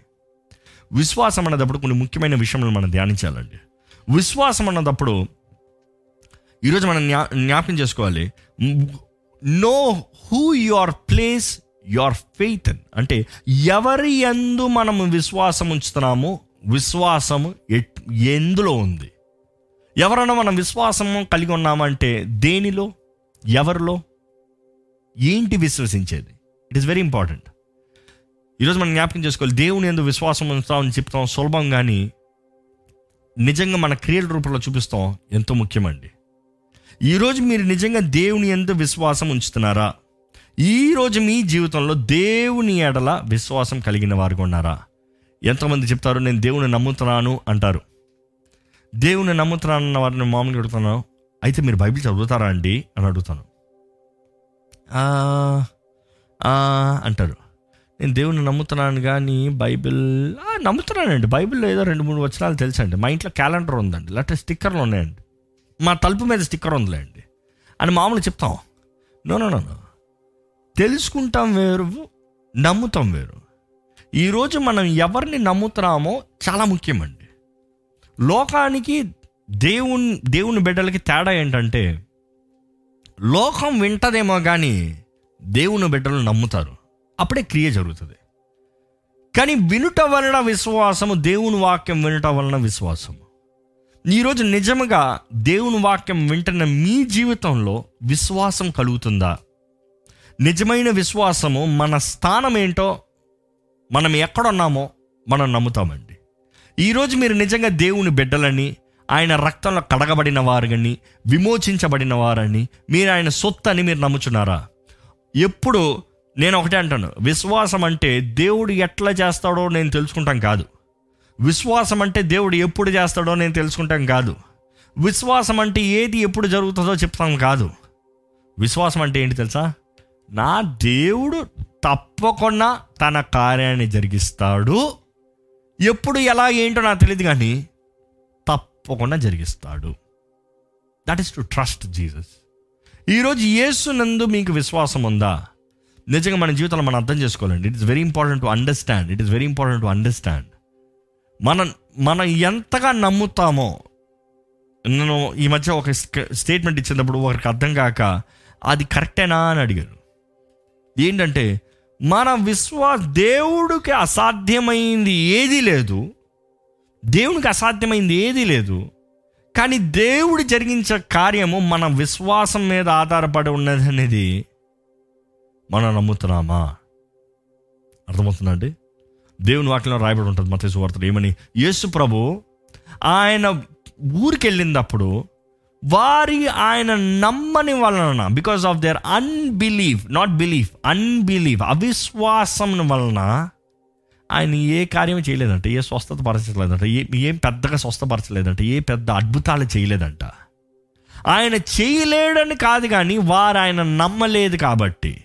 విశ్వాసం అన్నదప్పుడు కొన్ని ముఖ్యమైన విషయంలో మనం ధ్యానించాలండి. విశ్వాసం అన్నదప్పుడు ఈరోజు మనం జ్ఞా జ్ఞాపకం చేసుకోవాలి. Know who your place your faith అంటే ఎవరి ఎందు మనము విశ్వాసం ఉంచుతున్నామో విశ్వాసము ఎందులో ఉంది. ఎవరైనా మనం విశ్వాసము కలిగి ఉన్నామంటే దేనిలో? ఎవరిలో? ఏంటి విశ్వసించేది? ఇట్ ఈస్ వెరీ ఇంపార్టెంట్ ఈరోజు మనం జ్ఞాపకం చేసుకోవాలి దేవుని ఎందుకు విశ్వాసం ఉంచుతామని చెప్తాం సులభం కానీ నిజంగా మన క్రియల రూపంలో చూపిస్తాం ఎంతో ముఖ్యమండి. ఈరోజు మీరు నిజంగా దేవుని ఎందు విశ్వాసం ఉంచుతున్నారా? ఈరోజు మీ జీవితంలో దేవుని ఎడల విశ్వాసం కలిగిన వారు ఉన్నారా? ఎంతమంది చెప్తారు నేను దేవుని నమ్ముతున్నాను అంటారు. దేవుని నమ్ముతున్నాను అన్న వారిని మామూలుగా అడుగుతాను అయితే మీరు బైబిల్ చదువుతారా అండి? అని అడుగుతాను. అంటారు. నేను దేవుని నమ్ముతున్నాను కానీ బైబిల్ నమ్ముతున్నానండి. బైబిల్లో ఏదో రెండు మూడు వచనాలు తెలుసండి. మా ఇంట్లో క్యాలెండర్ ఉందండి. లేకపోతే స్టిక్కర్లు ఉన్నాయండి. మా తలుపు మీద స్టిక్కర్ ఉందిలేండి. అని మామూలు చెప్తాం. No no no no. తెలుసుకుంటాం వేరు నమ్ముతాం వేరు. ఈరోజు మనం ఎవరిని నమ్ముతున్నామో చాలా ముఖ్యమండి. లోకానికి దేవుని దేవుని బిడ్డలకి తేడా ఏంటంటే లోకం వింటదేమో కానీ దేవుని బిడ్డలు నమ్ముతారు. అప్పుడే క్రియ జరుగుతుంది. కానీ వినుట వలన విశ్వాసము దేవుని వాక్యం వినుట వలన విశ్వాసము. ఈరోజు నిజముగా దేవుని వాక్యం వింటున్న మీ జీవితంలో విశ్వాసం కలుగుతుందా? నిజమైన విశ్వాసము మన స్థానం ఏంటో మనం ఎక్కడున్నామో మనం నమ్ముతామండి. ఈరోజు మీరు నిజంగా దేవుని బిడ్డలని ఆయన రక్తంలో కడగబడిన వారని విమోచించబడిన వారని మీరు ఆయన సొత్తు అని మీరు నమ్ముచున్నారా? ఎప్పుడు నేను ఒకటే అంటాను విశ్వాసం అంటే దేవుడు ఎట్లా చేస్తాడో నేను తెలుసుకుంటాం కాదు. విశ్వాసం అంటే దేవుడు ఎప్పుడు చేస్తాడో నేను తెలుసుకుంటాం కాదు. విశ్వాసం అంటే ఏది ఎప్పుడు జరుగుతుందో చెప్తాం కాదు. విశ్వాసం అంటే ఏంటి తెలుసా? నా దేవుడు తప్పకుండా తన కార్యాన్ని జరిగిస్తాడు. ఎప్పుడు ఎలా ఏంటో నాకు తెలియదు కానీ తప్పకుండా జరిగిస్తాడు. That is to trust Jesus ఈరోజు యేసు నందు మీకు విశ్వాసం ఉందా? నిజంగా మన జీవితంలో మనం అర్థం చేసుకోవాలండి. It is very important to understand it is very important to understand మనం మనం ఎంతగా నమ్ముతామో నేను ఈ మధ్య ఒక స్టేట్మెంట్ ఇచ్చినప్పుడు ఒకరికి అర్థం కాక అది కరెక్టేనా అని అడిగారు. ఏంటంటే మన విశ్వాస దేవుడికి అసాధ్యమైంది ఏదీ లేదు. దేవునికి అసాధ్యమైంది ఏదీ లేదు. కానీ దేవుడు జరిగించే కార్యము మన విశ్వాసం మీద ఆధారపడి ఉన్నది అనేది మనం నమ్ముతున్నామా? అర్థమవుతుందండి? దేవుని వాటిలో రాయబడి ఉంటుంది మత వార్తలు ఏమని? యేసు ప్రభు ఆయన ఊరికి వెళ్ళినప్పుడు వారి ఆయన నమ్మని వలన because of their unbelief not belief unbelief అవిశ్వాసం వలన ఆయన ఏ కార్యం చేయలేదంట ఏ స్వస్థత పరచలేదంట ఏ ఏం పెద్దగా స్వస్థపరచలేదంట ఏ పెద్ద అద్భుతాలు చేయలేదంట. ఆయన చేయలేడని కాదు కానీ వారు ఆయన నమ్మలేదు కాబట్టి.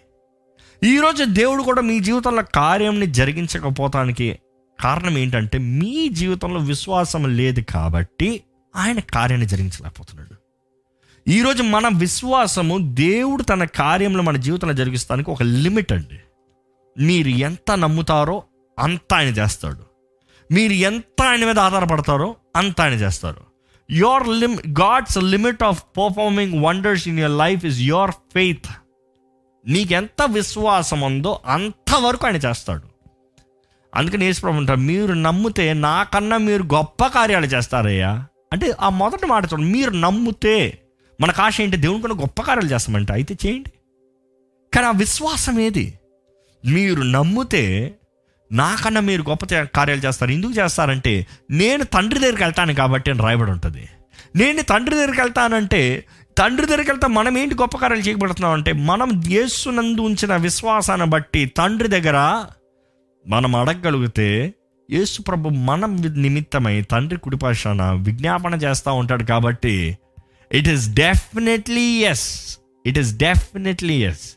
ఈరోజు దేవుడు కూడా మీ జీవితంలో కార్యంని జరిగించకపోతానికి కారణం ఏంటంటే మీ జీవితంలో విశ్వాసం లేదు కాబట్టి ఆయన కార్యాన్ని జరిగించలేకపోతున్నాడు. ఈరోజు మన విశ్వాసము దేవుడు తన కార్యంలో మన జీవితంలో జరిగిస్తానికి ఒక లిమిట్ అండి. మీరు ఎంత నమ్ముతారో అంత ఆయన చేస్తాడు. మీరు ఎంత ఆయన మీద ఆధారపడతారో అంత ఆయన చేస్తారు your లిమ్ God's limit of performing wonders in your life is your faith నీకు ఎంత విశ్వాసం ఉందో అంతవరకు ఆయన చేస్తాడు. అందుకని యేసుప్రభు అంటారు మీరు నమ్మితే నాకన్నా మీరు గొప్ప కార్యాలు చేస్తారయ్యా. అంటే ఆ మొదటి మాట చూడండి మీరు నమ్మితే మనకు ఆశ ఏంటి? దేవుని కొన్ని గొప్ప కార్యాలు చేస్తామంట. అయితే చేయండి. కానీ ఆ విశ్వాసం ఏది? మీరు నమ్మితే నాకన్నా మీరు గొప్ప కార్యాలు చేస్తారు. ఎందుకు చేస్తారంటే నేను తండ్రి దగ్గరికి వెళ్తాను కాబట్టి అని రాయబడి ఉంటుంది. నేను తండ్రి దగ్గరికి వెళ్తానంటే తండ్రి దగ్గరికి వెళ్తా మనం ఏంటి గొప్ప కార్యాలు చేయబడుతున్నాం అంటే మనం యేసునందు ఉంచిన విశ్వాసాన్ని బట్టి తండ్రి దగ్గర మనం అడగగలిగితే యేసు ప్రభు మనం నిమిత్తమై తండ్రి కుడిపాశాన విజ్ఞాపన చేస్తూ ఉంటాడు కాబట్టి it is definitely yes it is definitely yes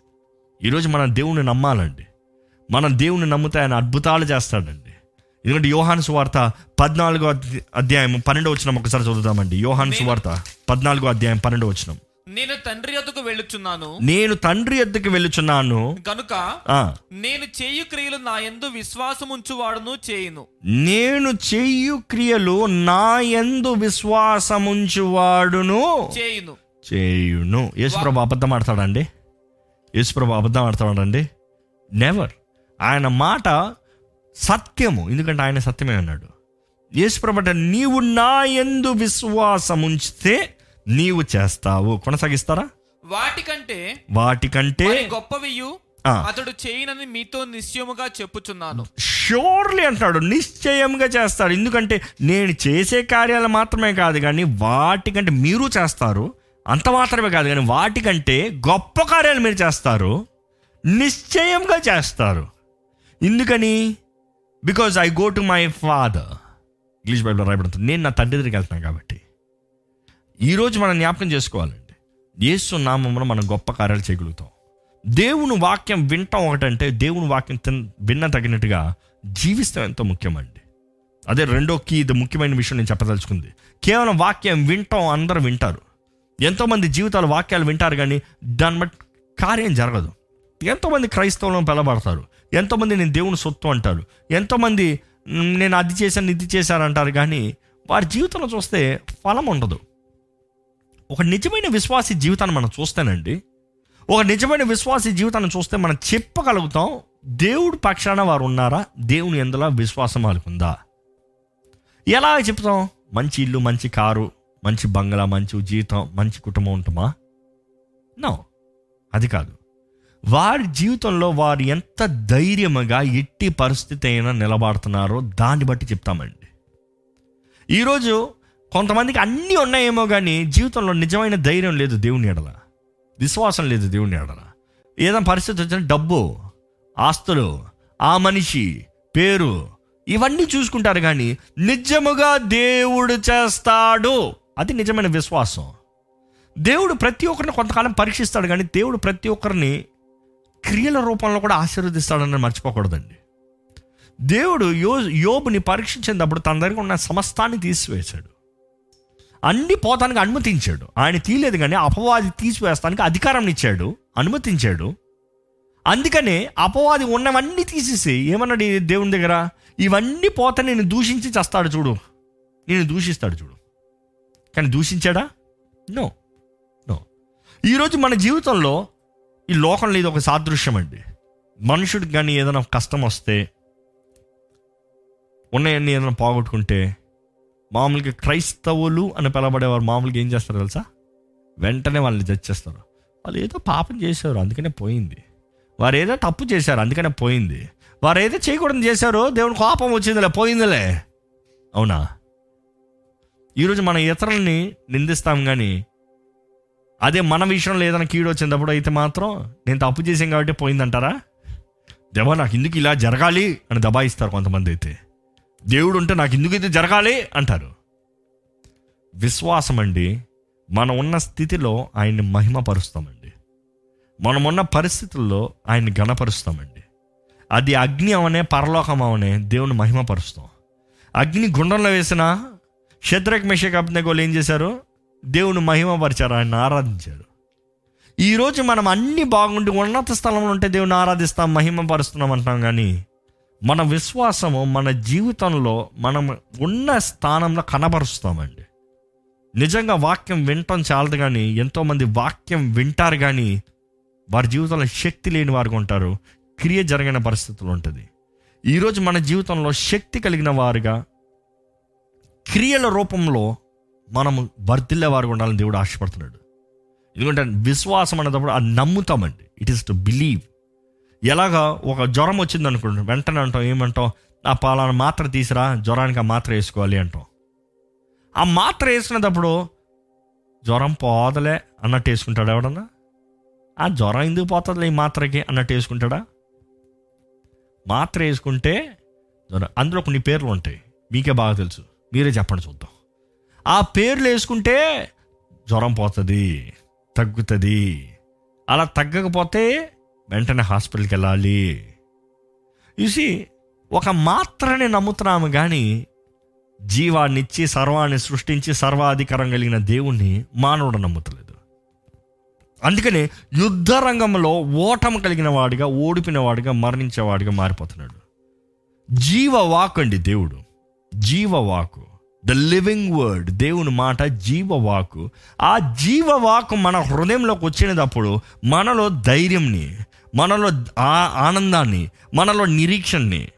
ఈరోజు మనం దేవుణ్ణి నమ్మాలండి. మనం దేవుణ్ణి నమ్మితే ఆయన అద్భుతాలు చేస్తాడండి. ఎందుకంటే యోహాను సువార్త పద్నాలుగో అధ్య- అధ్యాయం పన్నెండో వచ్చిన ఒకసారి చదువుదామండి. యోహాను సువార్త పద్నాలుగో అధ్యాయం పన్నెండో వచ్చిన నేను తండ్రి యొద్దకు వెళ్ళుచున్నాను. నేను తండ్రి ఎద్దుకు వెళ్ళుచున్నాను. గనుక ఆ, నేను చేయు క్రియలు నా యందు విశ్వాసముంచువాడును చేయును. నేను చెయ్యు క్రియలు నా యందు విశ్వాసముంచువాడును చేయును. చేయును. యేసుప్రభు అబద్ధం ఆడతాడండి? యేసుప్రభు అబద్ధం ఆడతాడండి? నెవర్ ఆయన మాట సత్యము. ఎందుకంటే ఆయన సత్యమే అన్నాడు. యేసుప్రభు అంటే నీవు నా యందు విశ్వాసం ఉంచితే నీవు చేస్తావు. కొనసాగిస్తారా? వాటికంటే వాటికంటే గొప్పవియు. అతడు చేయనని మీతో నిశ్చయముగా చెప్పుచున్నాను. షూర్లీ అంటాడు నిశ్చయంగా చేస్తాడు. ఎందుకంటే నేను చేసే కార్యాలు మాత్రమే కాదు కానీ వాటికంటే మీరు చేస్తారు. అంత మాత్రమే కాదు కానీ వాటికంటే గొప్ప కార్యాలు మీరు చేస్తారు. నిశ్చయంగా చేస్తారు. ఎందుకని? Because I go to my father English బైబిల్లో రాయబడుతుంది నేను నా తండ్రి దగ్గరికి వెళ్తున్నాను కాబట్టి. ఈరోజు మనం జ్ఞాపకం చేసుకోవాలండి యేసు నామంలో మనం గొప్ప కార్యాలు చేయగలుగుతాం. దేవుని వాక్యం వినటం ఒకటంటే దేవుని వాక్యం తిన్ విన్న తగినట్టుగా జీవిస్తాం ఎంతో ముఖ్యమండి. అదే రెండో కీ ఇది ముఖ్యమైన విషయం నేను చెప్పదలుచుకుంది. కేవలం వాక్యం వింటాం అందరూ వింటారు. ఎంతోమంది జీవితాలు వాక్యాలు వింటారు కానీ దాన్ని బట్టి కార్యం జరగదు. ఎంతోమంది క్రైస్తవులను పిలబడతారు ఎంతోమంది నేను దేవుని సొత్తు అంటారు. ఎంతోమంది నేను అది చేశాను ఇది చేశాను అంటారు కానీ వారి జీవితంలో చూస్తే ఫలం ఉండదు. ఒక నిజమైన విశ్వాసి జీవితాన్ని మనం చూస్తేనండి ఒక నిజమైన విశ్వాసి జీవితాన్ని చూస్తే మనం చెప్పగలుగుతాం దేవుడి పక్షాన వారు ఉన్నారా దేవుని ఎందులో విశ్వాసం వాళ్ళకుందా ఎలా చెప్తాం? మంచి ఇల్లు మంచి కారు మంచి బంగ్లా మంచి జీవితం మంచి కుటుంబం ఉంటుమా నో అది కాదు. వారి జీవితంలో వారు ఎంత ధైర్యముగా ఎట్టి పరిస్థితి అయినా నిలబడుతున్నారో దాన్ని బట్టి చెప్తామండి. ఈరోజు కొంతమందికి అన్నీ ఉన్నాయేమో కానీ జీవితంలో నిజమైన ధైర్యం లేదు దేవుని ఎడల. విశ్వాసం లేదు దేవుని ఎడల. ఏదైనా పరిస్థితి వచ్చిన డబ్బు ఆస్తులు ఆ మనిషి పేరు ఇవన్నీ చూసుకుంటారు కానీ నిజముగా దేవుడు చేస్తాడు. అది నిజమైన విశ్వాసం. దేవుడు ప్రతి ఒక్కరిని కొంతకాలం పరీక్షిస్తాడు కానీ దేవుడు ప్రతి ఒక్కరిని క్రియల రూపంలో కూడా ఆశీర్వదిస్తాడని మర్చిపోకూడదండి. దేవుడు యో యోబుని పరీక్షించినప్పుడు తన దగ్గర ఉన్న సమస్తాన్ని తీసివేశాడు. అన్ని పోతానికి అనుమతించాడు. ఆయన తీయలేదు కానీ అపవాది తీసివేస్తానికి అధికారం ఇచ్చాడు. అనుమతించాడు. అందుకనే అపవాది ఉన్నవన్నీ తీసేసి ఏమన్నాడు ఈ దేవుని దగ్గర? ఇవన్నీ పోత నేను దూషించి చేస్తాడు చూడు. నేను దూషిస్తాడు చూడు. కానీ దూషించాడా? నో. నో. ఈరోజు మన జీవితంలో ఈ లోకంలో ఇది ఒక సాదృశ్యం అండి. మనుషుడికి కానీ ఏదైనా కష్టం వస్తే ఉన్నాయన్నీ ఏదైనా పోగొట్టుకుంటే మామూలుగా క్రైస్తవులు అని పిలబడేవారు మామూలుగా ఏం చేస్తారు తెలుసా? వెంటనే వాళ్ళని జడ్జ్ చేస్తారు. వాళ్ళు ఏదో పాపం చేశారు అందుకనే పోయింది. వారు ఏదో తప్పు చేశారు అందుకనే పోయింది. వారు ఏదో చేయకూడదు చేశారో దేవుని కోపం వచ్చిందిలే పోయిందిలే. అవునా? ఈరోజు మన ఇతరుల్ని నిందిస్తాం కానీ అదే మన విషయంలో ఏదైనా కీడు వచ్చినప్పుడు అయితే మాత్రం నేను తప్పు చేసాం కాబట్టి పోయిందంటారా? దేవా నాకు ఎందుకు ఇలా జరగాలి అని దబాయిస్తారు కొంతమంది అయితే. దేవుడు ఉంటే నాకు ఎందుకు ఇది జరగాలి? అంటారు. విశ్వాసం అండి మనం ఉన్న స్థితిలో ఆయన్ని మహిమపరుస్తామండి. మనం ఉన్న పరిస్థితుల్లో ఆయన్ని గణపరుస్తామండి అది అగ్ని అవనే పరలోకం అవనే దేవుని మహిమపరుస్తాం. అగ్ని గుండంలో వేసిన శత్రక్ మెషక్ అబ్నగోలు ఏం చేశారు? దేవుని మహిమపరిచారు ఆయన ఆరాధించారు. ఈరోజు మనం అన్ని బాగుండి ఉన్నత స్థలంలో ఉంటే దేవుని ఆరాధిస్తాం మహిమపరుస్తున్నాం అంటాం కానీ మన విశ్వాసము మన జీవితంలో మనం ఉన్న స్థానంలో కనబరుస్తామండి. నిజంగా వాక్యం వినటం చాలదు కానీ ఎంతోమంది వాక్యం వింటారు కానీ వారి జీవితంలో శక్తి లేని వారుగా ఉంటారు. క్రియ జరిగిన పరిస్థితులు ఉంటుంది. ఈరోజు మన జీవితంలో శక్తి కలిగిన వారుగా క్రియల రూపంలో మనము వర్ధిల్లే వారు ఉండాలని దేవుడు ఆశపడుతున్నాడు. ఎందుకంటే విశ్వాసం అనేటప్పుడు అది నమ్ముతామండి. ఇట్ ఈస్ టు బిలీవ్ ఎలాగ ఒక జ్వరం వచ్చింది అనుకుంటాం వెంటనే అంటాం ఏమంటాం ఆ పాలన మాత్ర తీసిరా జ్వరానికి ఆ మాత్ర వేసుకోవాలి అంటాం. ఆ మాత్ర వేసినప్పుడు జ్వరం పోదలే అన్నట్టు వేసుకుంటాడు ఎవడన్నా? ఆ జ్వరం ఎందుకు పోతుందిలే ఈ మాత్రకి? అన్నట్టు వేసుకుంటాడా? మాత్ర వేసుకుంటే జ్వరం అందులో కొన్ని పేర్లు ఉంటాయి మీకే బాగా తెలుసు మీరే చెప్పండి చూద్దాం. ఆ పేర్లు వేసుకుంటే జ్వరం పోతుంది తగ్గుతుంది అలా తగ్గకపోతే వెంటనే హాస్పిటల్కి వెళ్ళాలి. చూసి ఒక మాత్రనే నమ్ముతున్నాము కానీ జీవాన్నిచ్చి సర్వాన్ని సృష్టించి సర్వాధికారం కలిగిన దేవుణ్ణి మానవుడు నమ్ముతలేదు. అందుకనే యుద్ధ రంగంలో ఓటమి కలిగిన వాడిగా ఓడిపిన వాడిగా మరణించేవాడిగా మారిపోతున్నాడు. జీవ వాక్ అండి దేవుడు. జీవవాకు ద లివింగ్ వర్డ్ దేవుని మాట జీవవాకు ఆ జీవవాకు మన హృదయంలోకి వచ్చినప్పుడు మనలో ధైర్యంని మనలో ఆ ఆనందాన్ని మనలో నిరీక్షణని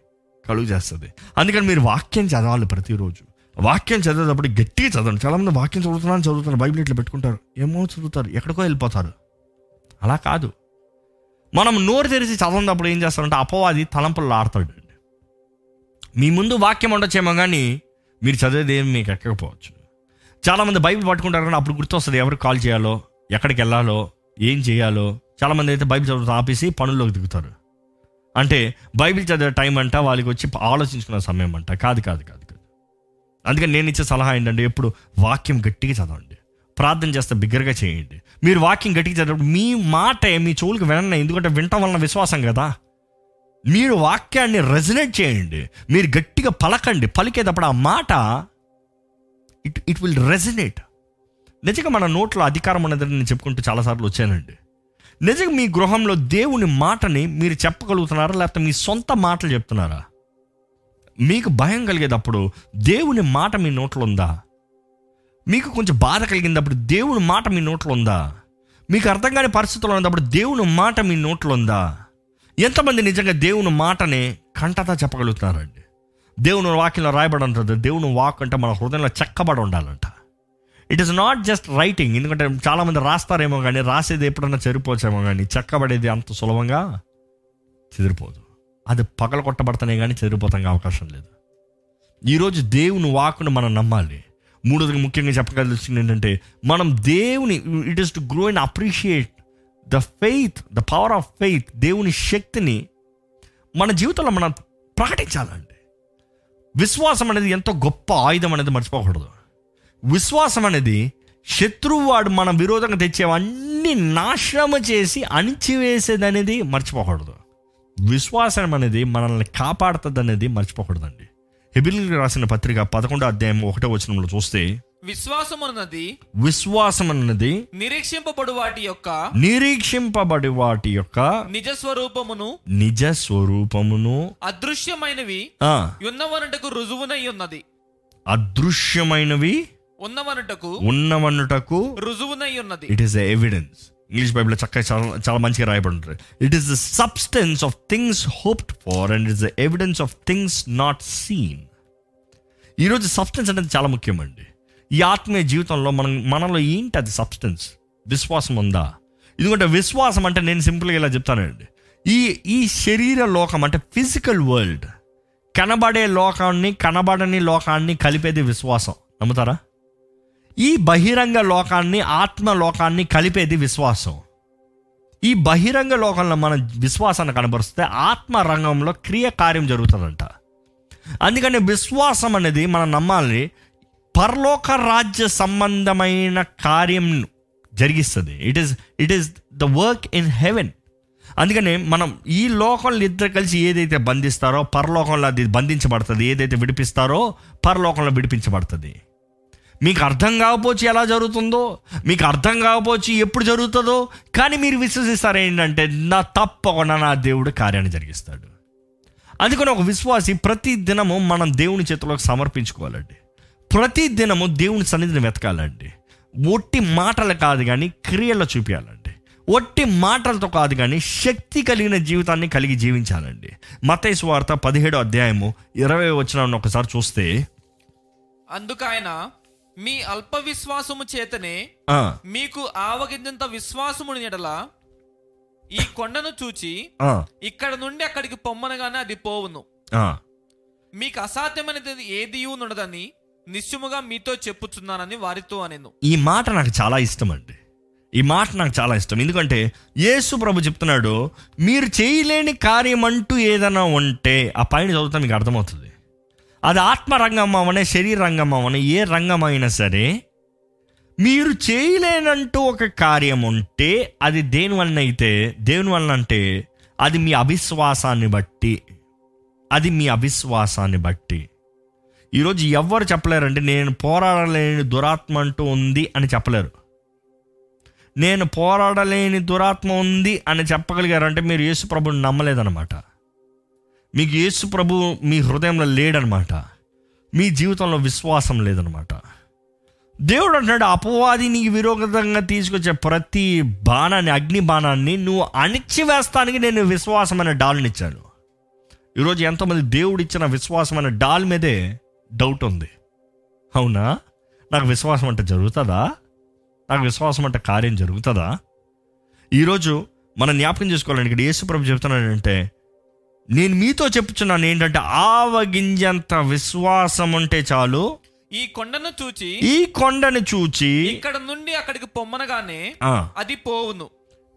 కలుగు చేస్తుంది. అందుకని మీరు వాక్యం చదవాలి ప్రతిరోజు. వాక్యం చదివేటప్పుడు గట్టిగా చదవండి. చాలామంది వాక్యం చదువుతున్నాను చదువుతున్నారు బైబిల్ ఇట్లా పెట్టుకుంటారు. ఏమో చదువుతారు ఎక్కడికో వెళ్ళిపోతారు. అలా కాదు. మనం నోరు తెరిచి చదవనప్పుడు ఏం చేస్తారంటే అపవాది తలంపుల్లో ఆడతాడు. మీ ముందు వాక్యం ఉండొచ్చేమో కానీ మీరు చదివేది ఏమి మీకు ఎక్కకపోవచ్చు. చాలామంది బైబిల్ పట్టుకుంటారు కానీ అప్పుడు గుర్తొస్తుంది ఎవరికి కాల్ చేయాలో ఎక్కడికి వెళ్ళాలో ఏం చేయాలో. చాలామంది అయితే బైబిల్ చదువు ఆపేసి పనుల్లోకి దిగుతారు. అంటే బైబిల్ చదివే టైం అంట వాళ్ళకి వచ్చి ఆలోచించుకునే సమయం అంట. కాదు కాదు కాదు కాదు. అందుకని నేను ఇచ్చే సలహా ఏంటంటే ఎప్పుడు వాక్యం గట్టిగా చదవండి. ప్రార్థన చేస్తే బిగ్గరగా చేయండి. మీరు వాక్యం గట్టిగా చదివినప్పుడు మీ మాట మీ చెవులకు వినండి ఎందుకంటే వినటం వలన విశ్వాసం కదా. మీరు వాక్యాన్ని రెజనేట్ చేయండి. మీరు గట్టిగా పలకండి. పలికేటప్పుడు ఆ మాట ఇట్ ఇట్ విల్ రెజనేట్. నిజంగా మన నోట్లో అధికారం అనేది నేను చెప్పుకుంటూ చాలాసార్లు వచ్చానండి. నిజంగా మీ గృహంలో దేవుని మాటని మీరు చెప్పగలుగుతున్నారా? లేకపోతే మీ సొంత మాటలు చెప్తున్నారా? మీకు భయం కలిగేటప్పుడు దేవుని మాట మీ నోట్లో ఉందా? మీకు కొంచెం బాధ కలిగినప్పుడు దేవుని మాట మీ నోట్లో ఉందా? మీకు అర్థం కాని పరిస్థితుల్లో ఉన్నప్పుడు దేవుని మాట మీ నోట్లో ఉందా? ఎంతమంది నిజంగా దేవుని మాటని కంటతా చెప్పగలుగుతున్నారండి? దేవుని వాక్యంలో రాయబడి ఉంటుంది దేవుని వాక్ అంటే మన హృదయంలో చెక్కబడి ఉండాలంట. It is not just writing ఎందుకంటే చాలామంది రాస్తారేమో కానీ రాసేది ఎప్పుడన్నా చెరిపోవచ్చేమో కానీ చెక్కబడేది అంత సులభంగా చెదిరిపోదు. అది పగల కొట్టబడతానే కానీ చెదిరిపోతానికి అవకాశం లేదు. ఈరోజు దేవుని వాకును మనం నమ్మాలి. మూడోది ముఖ్యంగా చెప్పగలిసింది ఏంటంటే మనం దేవుని it is to grow and appreciate the faith the power of faith దేవుని శక్తిని మన జీవితంలో మనం ప్రకటించాలండి విశ్వాసం అనేది ఎంతో గొప్ప ఆయుధం అనేది మర్చిపోకూడదు. విశ్వాసం అనేది శత్రువు వాడు మన విరోధంగా తెచ్చేవన్నీ నాశనం చేసి అణిచివేసేది అనేది మర్చిపోకూడదు. విశ్వాసం అనేది మనల్ని కాపాడుతుంది అనేది మర్చిపోకూడదండి. హెబిల్కి రాసిన పత్రిక పదకొండో అధ్యాయం ఒకటో వచనంలో చూస్తే విశ్వాసం అన్నది విశ్వాసం అన్నది నిరీక్షింపబడు వాటి యొక్క నిరీక్షింపబడి వాటి యొక్క నిజ స్వరూపమును నిజ స్వరూపమును అదృశ్యమైనవి ఉన్నవనుటకు రుజువునై ఉన్నది. అదృశ్యమైనవి ఉన్నవనుటకు ఉన్నవన్నుటకు రుజువునై ఉన్నది. ఇట్ ఈస్ ఎవిడెన్స్ ఇంగ్లీష్ బైబిల్లో చక్కగా చాలా చాలా మంచిగా రాయబడి ఉంటుంది. It is the substance of things hoped far and it's the evidence of things not seen ఈరోజు సబ్స్టెన్స్ అనేది చాలా ముఖ్యమండి. ఈ ఆత్మీయ జీవితంలో మనం మనలో ఏంటి అది సబ్స్టెన్స్ విశ్వాసం ఉందా? ఎందుకంటే విశ్వాసం అంటే నేను సింపుల్గా ఇలా చెప్తానండి. ఈ ఈ శరీర లోకం అంటే ఫిజికల్ వరల్డ్ కనబడే లోకాన్ని కనబడని లోకాన్ని కలిపేది విశ్వాసం. నమ్ముతారా? ఈ బహిరంగ లోకాన్ని ఆత్మ లోకాన్ని కలిపేది విశ్వాసం. ఈ బహిరంగ లోకంలో మన విశ్వాసాన్ని కనబరిస్తే ఆత్మ రంగంలో క్రియ కార్యం జరుగుతుందంట. అందుకని విశ్వాసం అనేది మనం నమ్మాలి పరలోక రాజ్య సంబంధమైన కార్యం జరిగిస్తుంది. It is it is the work in heaven అందుకని మనం ఈ లోకంలో ఇద్దరు కలిసి ఏదైతే బంధిస్తారో పరలోకంలో అది బంధించబడుతుంది ఏదైతే విడిపిస్తారో పరలోకంలో విడిపించబడుతుంది. మీకు అర్థం కాకపోవచ్చు ఎలా జరుగుతుందో మీకు అర్థం కాకపోవచ్చు ఎప్పుడు జరుగుతుందో కానీ మీరు విశ్వసిస్తారు ఏంటంటే నా తప్పకుండా నా దేవుడు కార్యాన్ని జరిగిస్తాడు. అందుకని ఒక విశ్వాసి ప్రతి దినము మనం దేవుని చేతిలోకి సమర్పించుకోవాలండి. ప్రతి దినము దేవుని సన్నిధిని వెతకాలండి. ఒట్టి మాటలు కాదు కానీ క్రియల్లో చూపించాలండి. ఒట్టి మాటలతో కాదు కానీ శక్తి కలిగిన జీవితాన్ని కలిగి జీవించాలండి. మతైసు వార్త పదిహేడో అధ్యాయము ఇరవై వచ్చిన ఒకసారి చూస్తే అందుకైనా మీ అల్ప విశ్వాసము చేతనే మీకు ఆవగింజంత విశ్వాసముని ఎడల ఈ కొండను చూచి ఇక్కడ నుండి అక్కడికి పొమ్మనగానే అది పోవును. మీకు అసాధ్యమైనది ఏది ఉండదని నిశ్చయముగా మీతో చెప్పుచున్నానని వారితో అనెను. ఈ మాట నాకు చాలా ఇష్టం అండి ఈ మాట నాకు చాలా ఇష్టం. ఎందుకంటే యేసు ప్రభు చెప్తున్నాడు మీరు చేయలేని కార్యం అంటూ ఏదైనా ఉంటే ఆ పైన చదువుతా మీకు అర్థమవుతుంది. అది ఆత్మరంగం అవనే శరీర రంగం అవనే ఏ రంగం అయినా సరే మీరు చేయలేనంటూ ఒక కార్యం ఉంటే అది దేని వలన అయితే దేని వలన అంటే అది మీ అవిశ్వాసాన్ని బట్టి అది మీ అవిశ్వాసాన్ని బట్టి. ఈరోజు ఎవ్వరు చెప్పలేరండి నేను పోరాడలేని దురాత్మ అంటూ ఉంది అని చెప్పలేరు. నేను పోరాడలేని దురాత్మ ఉంది అని చెప్పగలిగారంటే మీరు యేసు ప్రభుని నమ్మలేదన్నమాట. మీకు యేసు ప్రభు మీ హృదయంలో లేడనమాట. మీ జీవితంలో విశ్వాసం లేదనమాట. దేవుడు అంటున్నాడు అపవాది నీకు విరోధంగా తీసుకొచ్చే ప్రతి బాణాన్ని అగ్ని బాణాన్ని నువ్వు అణిచివేస్తానికి నేను విశ్వాసం అనే డాల్నిచ్చాను ఈరోజు ఎంతోమంది దేవుడు ఇచ్చిన విశ్వాసం అనే డాల్ మీదే డౌట్ ఉంది. అవునా? నాకు విశ్వాసం అంటే జరుగుతుందా? నాకు విశ్వాసం అంటే కార్యం జరుగుతుందా? ఈరోజు మనం జ్ఞాపకం చేసుకోవాలండి ఇక్కడ యేసుప్రభు చెప్తున్నాడంటే నేను మీతో చెప్పుచున్నాను ఏంటంటే ఆవగింజంత విశ్వాసం ఉంటే చాలు. ఈ కొండను చూచి ఈ కొండని చూచి ఇక్కడ నుండి అక్కడికి పొమ్మనగానే అది పోవును.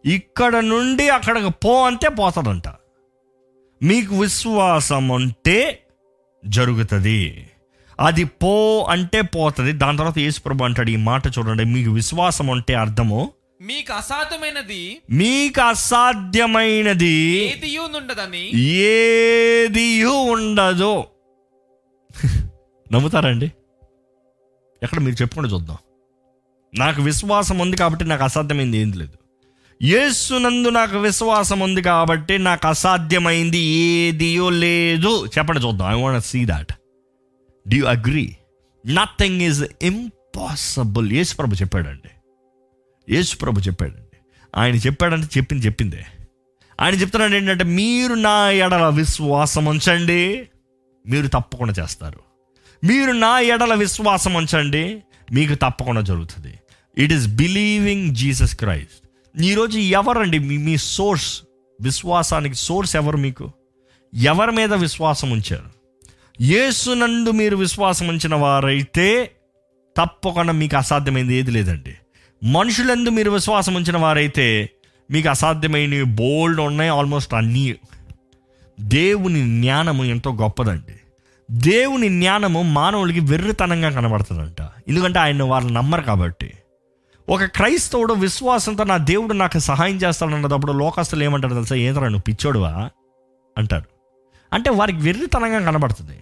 ఇక్కడ నుండి అక్కడికి పో అంటే పోతుందంట. మీకు విశ్వాసం ఉంటే జరుగుతుంది. అది పో అంటే పోతుంది. దాని తర్వాత యేసుప్రభు అంటాడు ఈ మాట చూడండి మీకు విశ్వాసం ఉంటే అర్థము మీకు అసాధ్యమైనది మీకు అసాధ్యమైనది ఏది ఉండదని? ఏది ఉండదు. నమ్ముతారండి? ఎక్కడ మీరు చెప్పుకుంటూ చూద్దాం. నాకు విశ్వాసం ఉంది కాబట్టి నాకు అసాధ్యమైంది ఏం లేదు. యేసునందు నాకు విశ్వాసం ఉంది కాబట్టి నాకు అసాధ్యమైంది ఏదియో లేదు. చెప్పండి చూద్దాం. I want see that do you agree nothing is impossible యేసు ప్రభు చెప్పాడండి. యేసు ప్రభు చెప్పాడండి. ఆయన చెప్పాడంటే చెప్పింది చెప్పిందే. ఆయన చెప్తున్నాడు ఏంటంటే మీరు నా ఎడల విశ్వాసం ఉంచండి మీరు తప్పకుండా చేస్తారు. మీరు నా ఎడల విశ్వాసం ఉంచండి మీకు తప్పకుండా జరుగుతుంది. It is believing Jesus Christ ఈరోజు ఎవరండి? మీ మీ సోర్స్ విశ్వాసానికి సోర్స్ ఎవరు మీకు? ఎవరి మీద విశ్వాసం ఉంచారు? యేసునందు మీరు విశ్వాసం ఉంచిన వారైతే తప్పకుండా మీకు అసాధ్యమైంది ఏది లేదండి. మనుషులందు మీరు విశ్వాసం ఉంచిన వారైతే మీకు అసాధ్యమైనవి బోల్డ్ ఉన్నాయి ఆల్మోస్ట్ అన్నీ. దేవుని జ్ఞానము ఎంతో గొప్పదండి. దేవుని జ్ఞానము మానవులకి వెర్రితనంగా కనబడుతుందంట. ఎందుకంటే ఆయన వాళ్ళు నమ్మరు కాబట్టి. ఒక క్రైస్తవుడు విశ్వాసంతో నా దేవుడు నాకు సహాయం చేస్తాడన్నప్పుడు లోకస్తులు ఏమంటారు తెలుసా? ఏంటరా నువ్వు పిచ్చోడువా? అంటారు. అంటే వారికి వెర్రితనంగా కనబడుతుంది.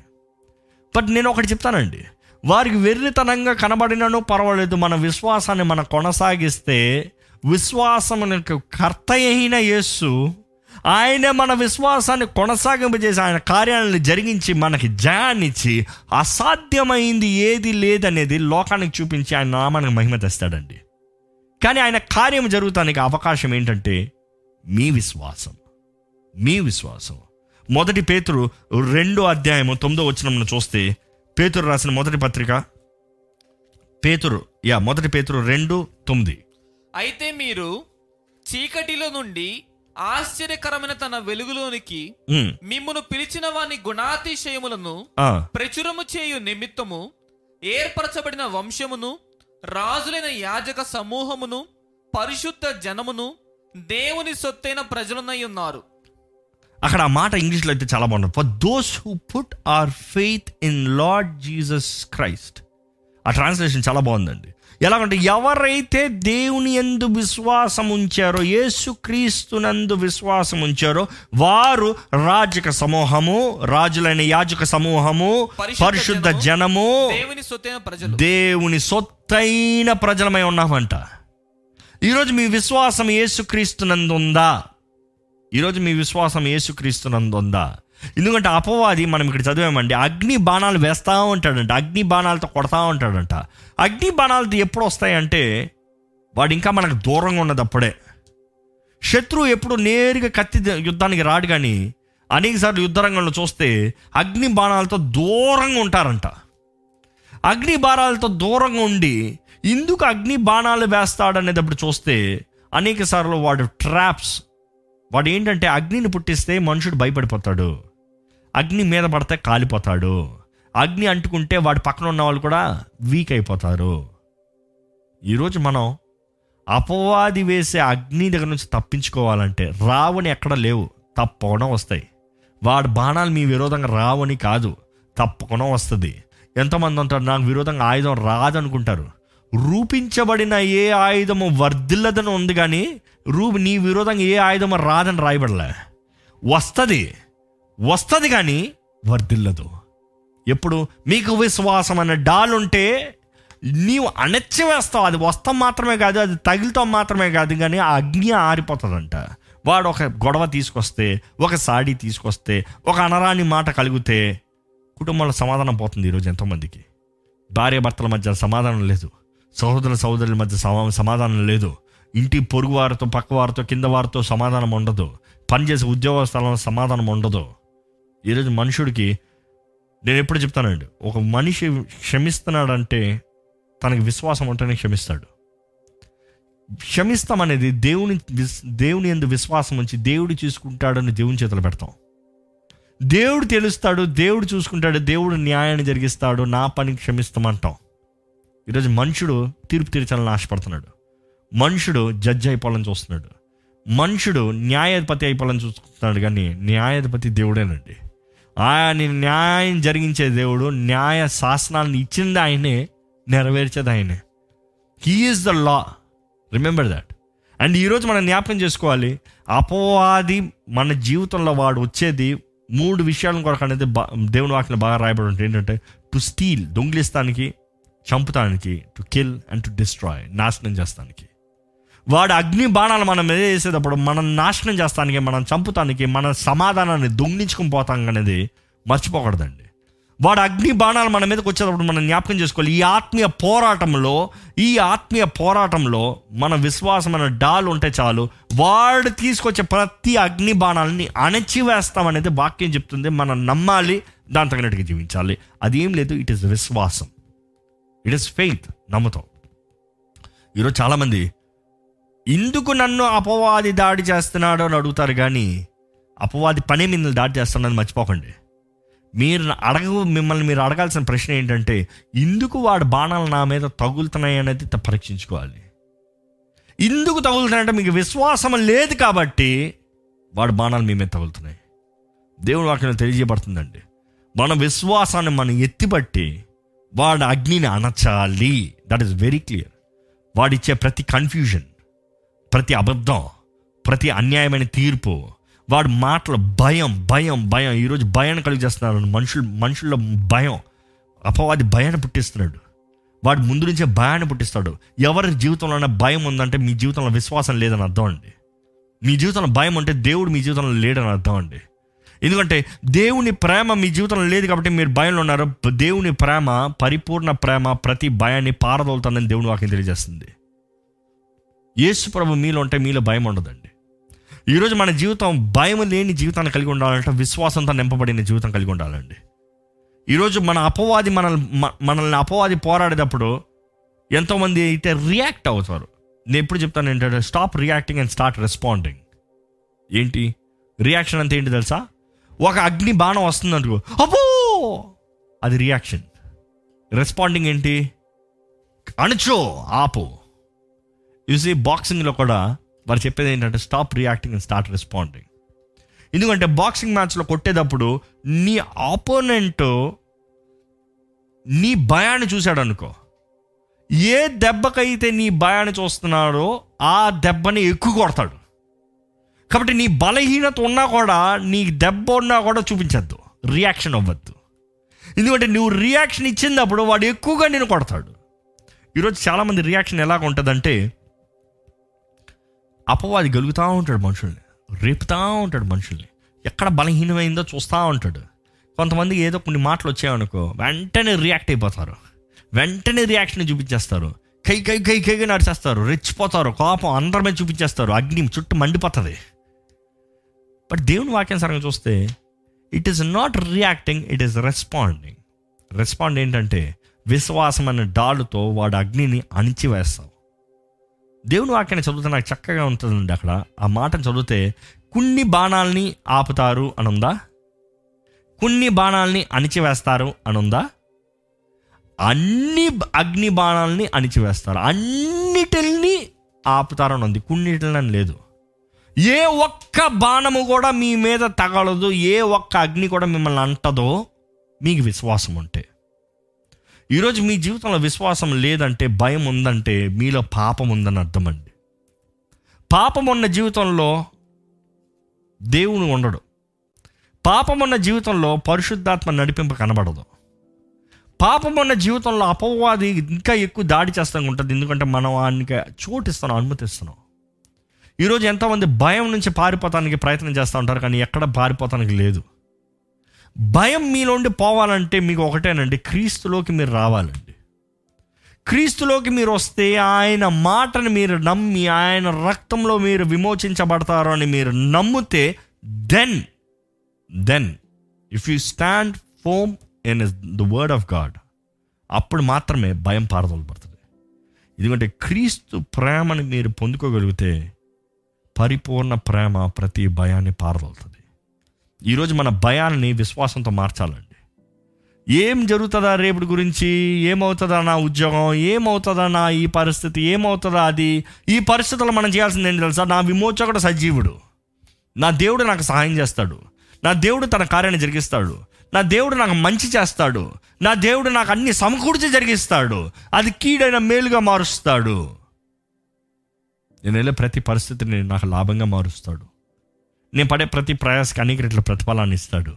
బట్ నేను ఒకటి చెప్తానండి. వారికి వెర్రితనంగా కనబడినను పర్వాలేదు. మన విశ్వాసాన్ని మనం కొనసాగిస్తే విశ్వాసం కర్త అయిన యేస్సు ఆయన మన విశ్వాసాన్ని కొనసాగింపజేసి ఆయన కార్యాలను జరిగించి మనకి జయాన్నిచ్చి అసాధ్యమైంది ఏది లేదనేది లోకానికి చూపించి ఆయన నామానికి మహిమ తెస్తాడండి. కానీ ఆయన కార్యం జరుగుతానికి అవకాశం ఏంటంటే మీ విశ్వాసం. మీ విశ్వాసం. మొదటి పేతురు రెండో అధ్యాయము తొమ్మిదో వచ్చిన చూస్తే పేతురు రాసిన మొదటి పత్రిక. పేతురు యా మొదటి పేతురు రెండు తొమ్మిది. అయితే మీరు చీకటిలో నుండి ఆశ్చర్యకరమైన తన వెలుగులోనికి మిమ్మును పిలిచిన వాని గుణాతిశయములను ప్రచురము చేయు నిమిత్తము ఏర్పరచబడిన వంశమును రాజులైన యాజక సమూహమును పరిశుద్ధ జనమును దేవుని సొత్తైన ప్రజలునై ఉన్నారు. అక్కడ ఆ మాట ఇంగ్లీష్లో అయితే చాలా బాగుంటుంది. For those who put our faith in Lord Jesus Christ ఆ ట్రాన్స్లేషన్ చాలా బాగుందండి. ఎలాగంటే ఎవరైతే దేవుని ఎందు విశ్వాసం ఉంచారో యేసుక్రీస్తునందు విశ్వాసం ఉంచారో వారు రాజక సమూహము రాజులైన యాజక సమూహము పరిశుద్ధ జనము, దేవుని సొత్తైన ప్రజలమై ఉన్నామంట ఈరోజు మీ విశ్వాసం యేసుక్రీస్తునందు ఉందా? ఈరోజు మీ విశ్వాసం యేసుక్రీస్తునందు ఉందా? ఎందుకంటే అపవాది మనం ఇక్కడ చదివామండి అగ్ని బాణాలు వేస్తూ ఉంటాడంట అగ్ని బాణాలతో కొడతా ఉంటాడంట. అగ్ని బాణాలతో ఎప్పుడు వస్తాయంటే వాడు ఇంకా మనకు దూరంగా ఉన్నదప్పుడే శత్రువు ఎప్పుడు నేరుగా కత్తి యుద్ధానికి రాడు కానీ అనేకసార్లు యుద్ధరంగంలో చూస్తే అగ్ని బాణాలతో దూరంగా ఉంటారంట. అగ్ని బాణాలతో దూరంగా ఉండి ఎందుకు అగ్ని బాణాలు వేస్తాడనేటప్పుడు చూస్తే అనేక సార్లు వాడు ట్రాప్స్ వాడు ఏంటంటే అగ్నిని పుట్టిస్తే మనుషుడు భయపడిపోతాడు. అగ్ని మీద పడితే కాలిపోతాడు. అగ్ని అంటుకుంటే వాడి పక్కన ఉన్న వాళ్ళు కూడా వీక్ అయిపోతారు. ఈరోజు మనం అపవాది వేసే అగ్ని దగ్గర నుంచి తప్పించుకోవాలంటే రావని ఎక్కడ లేవు. తప్పకుండా వస్తాయి. వాడి బాణాలు మీ విరోధంగా రావని కాదు. తప్పకుండా వస్తుంది. ఎంతమంది అంటారు నాకు విరోధంగా ఆయుధం రాదనుకుంటారు. రూపించబడిన ఏ ఆయుధము వర్ధిల్లదని ఉంది కానీ రూబ్ నీ విరోధంగా ఏ ఆయుధం రాదని రాయబడలే. వస్తుంది. వస్తుంది కానీ వర్ధిల్లదు. ఎప్పుడు? మీకు విశ్వాసం అనే డాల్ ఉంటే నీవు అణచివేస్తావు. అది వస్తాం మాత్రమే కాదు అది తగిలితో మాత్రమే కాదు కానీ ఆ అగ్ని ఆరిపోతుందంట. వాడు ఒక గొడవ తీసుకొస్తే ఒక సాడీ తీసుకొస్తే ఒక అనరాని మాట కలిగితే కుటుంబంలో సమాధానం పోతుంది ఈరోజు ఎంతోమందికి. భార్య భర్తల మధ్య సమాధానం లేదు. సహోదర సహోదరుల మధ్య సమా- సమాధానం లేదు. ఇంటి పొరుగు వారితో పక్క వారితో కింద వారితో సమాధానం ఉండదు. పనిచేసే ఉద్యోగ స్థలంలో సమాధానం ఉండదు. ఈరోజు మనుషుడికి నేను ఎప్పుడు చెప్తానండి ఒక మనిషి క్షమిస్తున్నాడంటే తనకి విశ్వాసం ఉంటేనే క్షమిస్తాడు. క్షమిస్తామనేది దేవుని దేవుని ఎందు విశ్వాసం ఉంచి దేవుడు చూసుకుంటాడని దేవుని చేతులు పెడతాం. దేవుడు తెలుస్తాడు దేవుడు చూసుకుంటాడు దేవుడు న్యాయాన్ని జరిగిస్తాడు నా పని క్షమిస్తామంటాం ఈరోజు మనుషుడు తీర్పు తీర్చాలని ఆశపడుతున్నాడు. మనుషుడు జడ్జి అయిపోవాలని చూస్తున్నాడు. మనుషుడు న్యాయాధిపతి అయిపోవాలని చూస్తున్నాడు కానీ న్యాయాధిపతి దేవుడేనండి. ఆయన న్యాయం జరిగించే దేవుడు న్యాయ శాసనాలను ఇచ్చింది ఆయనే నెరవేర్చేది ఆయనే. He is the law remember that and ఈరోజు మనం జ్ఞాపకం చేసుకోవాలి అపవాది మన జీవితంలో వాడు వచ్చేది మూడు విషయాల కొరకు అనేది బా- దేవుని వాక్యం బాగా రాయబడి ఉంటుంది. ఏంటంటే టు స్టీల్ దొంగిలిస్తానికి చంపుతానికి to kill and to destroy నాశనం చేస్తానికి. వాడు అగ్ని బాణాలు మనం మీద వేసేటప్పుడు మనం నాశనం చేస్తానికి మనం చంపుతానికి మన సమాధానాన్ని దొంగిలించుకుని పోతాం అనేది మర్చిపోకూడదండి. వాడు అగ్ని బాణాలు మన మీదకి వచ్చేటప్పుడు మనం జ్ఞాపకం చేసుకోవాలి. ఈ ఆత్మీయ పోరాటంలో ఈ ఆత్మీయ పోరాటంలో మన విశ్వాసం అనే డాల్ ఉంటే చాలు వాడు తీసుకొచ్చే ప్రతి అగ్ని బాణాలని అణచివేస్తామనేది వాక్యం చెప్తుంది. మనం నమ్మాలి దాని తగినట్టుగా జీవించాలి. అది ఏం లేదు ఇట్ ఇస్ విశ్వాసం. ఇట్ ఇస్ ఫెయిత్ నమ్ముతాం. ఈరోజు చాలామంది ఎందుకు నన్ను అపవాది దాడి చేస్తున్నాడో అని అడుగుతారు కానీ అపవాది పని మీద దాడి చేస్తున్నది మర్చిపోకండి. మీరు అడగ మిమ్మల్ని మీరు అడగాల్సిన ప్రశ్న ఏంటంటే ఎందుకు వాడు బాణాలు నా మీద తగులుతున్నాయి అనేది పరీక్షించుకోవాలి. ఎందుకు తగులుతున్నాయంటే మీకు విశ్వాసం లేదు కాబట్టి వాడు బాణాలు మీ మీద తగులుతున్నాయి. దేవుడు వాక్యం తెలియజేయబడుతుందండి. మన విశ్వాసాన్ని మనం ఎత్తిపట్టి వాడు అగ్నిని అనచాలి దట్ ఈస్ వెరీ క్లియర్ వాడిచ్చే ప్రతి కన్ఫ్యూజన్ ప్రతి అబద్ధం ప్రతి అన్యాయమైన తీర్పు వాడు మాటలు భయం భయం భయం. ఈరోజు భయాన్ని కలిగి చేస్తున్నారు మనుషులు మనుషుల్లో భయం అపవాది భయాన్ని పుట్టిస్తున్నాడు. వాడు ముందు నుంచే భయాన్ని పుట్టిస్తాడు. ఎవరి జీవితంలోనే భయం ఉందంటే మీ జీవితంలో విశ్వాసం లేదని అర్థం అండి. మీ జీవితంలో భయం ఉంటే దేవుడు మీ జీవితంలో లేడని అర్థం అండి. ఎందుకంటే దేవుని ప్రేమ మీ జీవితంలో లేదు కాబట్టి మీరు భయంలో ఉన్నారు. దేవుని ప్రేమ పరిపూర్ణ ప్రేమ ప్రతి భయాన్ని పారదోలుతుందని దేవుని వాక్యం తెలియజేస్తుంది. యేసు ప్రభు మీలో ఉంటే మీలో భయం ఉండదండి. ఈరోజు మన జీవితం భయం లేని జీవితాన్ని కలిగి ఉండాలంటే విశ్వాసంతో నింపబడిన జీవితం కలిగి ఉండాలండి. ఈరోజు మన అపవాది మనల్ని మ- మనల్ని అపవాది పోరాడేటప్పుడు ఎంతోమంది అయితే రియాక్ట్ అవుతారు. నేను ఎప్పుడు చెప్తాను ఏంటంటే stop reacting and start responding. ఏంటి? రియాక్షన్ అంటే ఏంటి తెలుసా? ఒక అగ్ని బాణం వస్తుంది అనుకో అబ్బో! అది రియాక్షన్. రెస్పాండింగ్ ఏంటి? అణచో ఆపు. యూసీ బాక్సింగ్లో కూడా వారు చెప్పేది ఏంటంటే stop reacting and start responding ఎందుకంటే బాక్సింగ్ మ్యాచ్లో కొట్టేటప్పుడు నీ ఆపోనెంట్ నీ భయాన్ని చూశాడు అనుకో ఏ దెబ్బకైతే నీ భయాన్ని చూస్తున్నాడో ఆ దెబ్బని ఎక్కువ కొడతాడు. కాబట్టి నీ బలహీనత ఉన్నా కూడా నీ దెబ్బ ఉన్నా కూడా చూపించద్దు. రియాక్షన్ అవ్వద్దు. ఎందుకంటే నువ్వు రియాక్షన్ ఇచ్చినప్పుడు వాడు ఎక్కువగా నేను కొడతాడు. ఈరోజు చాలామంది రియాక్షన్ ఎలాగ ఉంటుందంటే అపవాది గలుగుతూ ఉంటాడు మనుషుల్ని రేపుతూ ఉంటాడు మనుషుల్ని. ఎక్కడ బలహీనమైందో చూస్తూ ఉంటాడు. కొంతమంది ఏదో కొన్ని మాటలు వచ్చాయనుకో వెంటనే రియాక్ట్ అయిపోతారు. వెంటనే రియాక్షన్ చూపించేస్తారు. కై కై కై కైగా నడిచేస్తారు. రెచ్చిపోతారు. కోపం అందరి మీద చూపించేస్తారు. అగ్ని చుట్టూ మండిపోతుంది. బట్ దేవుని వాక్యానుసారంగా చూస్తే it is not reacting it is responding respond ఏంటంటే విశ్వాసం అనే డాలుతో వాడు అగ్నిని అణిచివేస్తావు. దేవుని వాక్యాన్ని చదివితే నాకు చక్కగా ఉంటుందండి అక్కడ. ఆ మాటను చదివితే కొన్ని బాణాలని ఆపుతారు అని ఉందా కొన్ని బాణాలని అణిచివేస్తారు అని ఉందా అన్ని అగ్ని బాణాలని అణిచివేస్తారు. అన్నిటిని ఆపుతారు అని ఉంది కొన్నిటిని లేదు. ఏ ఒక్క బాణము కూడా మీ మీద తగలదు. ఏ ఒక్క అగ్ని కూడా మిమ్మల్ని అంటదో మీకు విశ్వాసం ఉంటే ఈరోజు మీ జీవితంలో విశ్వాసం లేదంటే భయం ఉందంటే మీలో పాపం ఉందని అర్థమండి. పాపం ఉన్న జీవితంలో దేవుని ఉండడు. పాపం ఉన్న జీవితంలో పరిశుద్ధాత్మ నడిపింపు కనబడదు. పాపం ఉన్న జీవితంలో అపవాది ఇంకా ఎక్కువ దాడి చేస్తూ ఉంటుంది. ఎందుకంటే మనం ఆయనకి చోటిస్తున్నాం అనుమతిస్తున్నాం ఈరోజు ఎంతోమంది భయం నుంచి పారిపోతానికి ప్రయత్నం చేస్తూ ఉంటారు కానీ ఎక్కడ పారిపోతానికి లేదు. భయం మీలోండి పోవాలంటే మీకు ఒకటేనండి క్రీస్తులోకి మీరు రావాలండి. క్రీస్తులోకి మీరు వస్తే ఆయన మాటను మీరు నమ్మి ఆయన రక్తంలో మీరు విమోచించబడతారు అని మీరు నమ్మితే then then if you stand firm in the word of God అప్పుడు మాత్రమే భయం పారదోలబడుతుంది ఎందుకంటే క్రీస్తు ప్రేమని మీరు పొందుకోగలిగితే పరిపూర్ణ ప్రేమ ప్రతి భయాన్ని పారదోలుతుంది. ఈరోజు మన భయాన్ని విశ్వాసంతో మార్చాలండి. ఏం జరుగుతుందా రేపటి గురించి? ఏమవుతుందా నా ఉద్యోగం? ఏమవుతుందా నా ఈ పరిస్థితి? ఏమవుతుందా అది? ఈ పరిస్థితుల్లో మనం చేయాల్సింది ఏంటి తెలుసా? నా విమోచకుడు సజీవుడు. నా దేవుడు నాకు సహాయం చేస్తాడు. నా దేవుడు తన కార్యాన్ని జరిగిస్తాడు. నా దేవుడు నాకు మంచి చేస్తాడు. నా దేవుడు నాకు అన్ని సమకూర్చి జరిగిస్తాడు. అది కీడైన మేలుగా మారుస్తాడు. నేను వెళ్ళే ప్రతి పరిస్థితిని నాకు లాభంగా మారుస్తాడు. నేను పడే ప్రతి ప్రయాసకి అనేక రెట్ల ప్రతిఫలాన్ని ఇస్తాడు.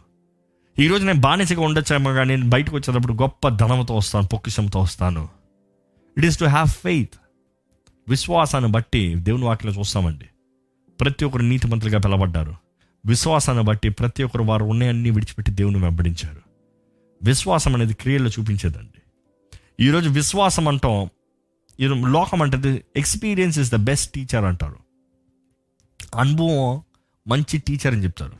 ఈరోజు నేను బానిసగా ఉండొచ్చేమో కానీ నేను బయటకు వచ్చేటప్పుడు గొప్ప ధనంతో వస్తాను పొక్కిషంతో వస్తాను. It is to have faith విశ్వాసాన్ని బట్టి దేవుని వాక్యలో చూస్తామండి. ప్రతి ఒక్కరు నీతిమంతులుగా పిలవడ్డారు విశ్వాసాన్ని బట్టి ప్రతి ఒక్కరు వారు ఉన్నాయన్నీ విడిచిపెట్టి దేవుని వెంబడించారు. విశ్వాసం అనేది క్రియల్లో చూపించేదండి. ఈరోజు విశ్వాసం అంటాం ఈరోజు లోకం అంటే experience is the best teacher అంటారు. అనుభవం మంచి టీచర్ అని చెప్తారు.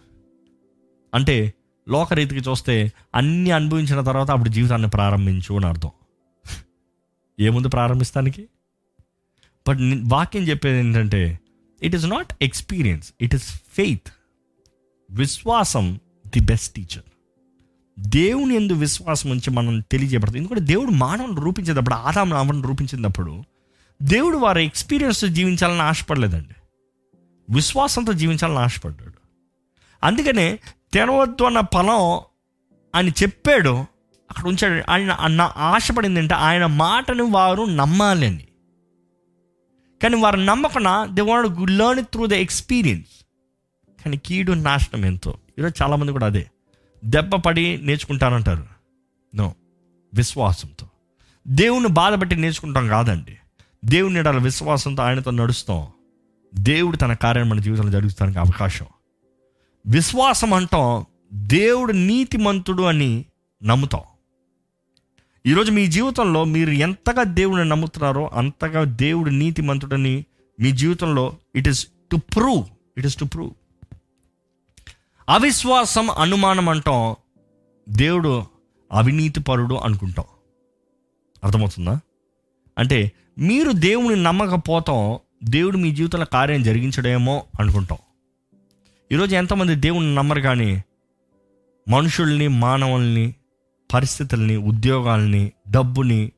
అంటే లోకరీతికి చూస్తే అన్నీ అనుభవించిన తర్వాత అప్పుడు జీవితాన్ని ప్రారంభించు అని అర్థం. ఏముంది ప్రారంభిస్తానికి? బట్ వాక్యం చెప్పేది ఏంటంటే it is not experience it is faith విశ్వాసం ది బెస్ట్ టీచర్ దేవుని ఎందు విశ్వాసం ఉంచి మనం తెలియజేయబడుతుంది ఎందుకంటే దేవుడు మానవుని రూపించేటప్పుడు ఆదాం నామని రూపించినప్పుడు దేవుడు వారి ఎక్స్పీరియన్స్ జీవించాలని ఆశపడలేదండి. విశ్వాసంతో జీవించాలని ఆశపడ్డాడు. అందుకనే తినవద్దు అన్న ఫలం ఆయన చెప్పాడు. అక్కడ ఉంచాడు. ఆయన అన్న ఆశపడింది అంటే ఆయన మాటను వారు నమ్మాలి అని. కానీ వారు నమ్మకుండా they want learn through the experience కానీ కీడు నాశనం ఎంతో? ఈరోజు చాలామంది కూడా అదే. దెబ్బ పడి నేర్చుకుంటానంటారు నో విశ్వాసంతో. దేవుని బాధపట్టి నేర్చుకుంటాం కాదండి. దేవుని విశ్వాసంతో ఆయనతో నడుస్తాం. దేవుడు తన కార్యం మన జీవితంలో జరుగుతానికి అవకాశం. విశ్వాసం అంటాం దేవుడు నీతిమంతుడు అని నమ్ముతాం. ఈరోజు మీ జీవితంలో మీరు ఎంతగా దేవుడిని నమ్ముతున్నారో అంతగా దేవుడు నీతిమంతుడని మీ జీవితంలో it is to prove it is to prove అవిశ్వాసం అనుమానం అంటాం దేవుడు అవినీతి పరుడు అనుకుంటాం. అర్థమవుతుందా? అంటే మీరు దేవుని నమ్మకపోతాం దేవుడు మీ జీవితంలో కార్యం జరిగించడేమో అనుకుంటాం. ఈరోజు ఎంతమంది దేవుని నమ్మరు కానీ మనుషుల్ని మానవుల్ని పరిస్థితుల్ని ఉద్యోగాల్ని డబ్బుని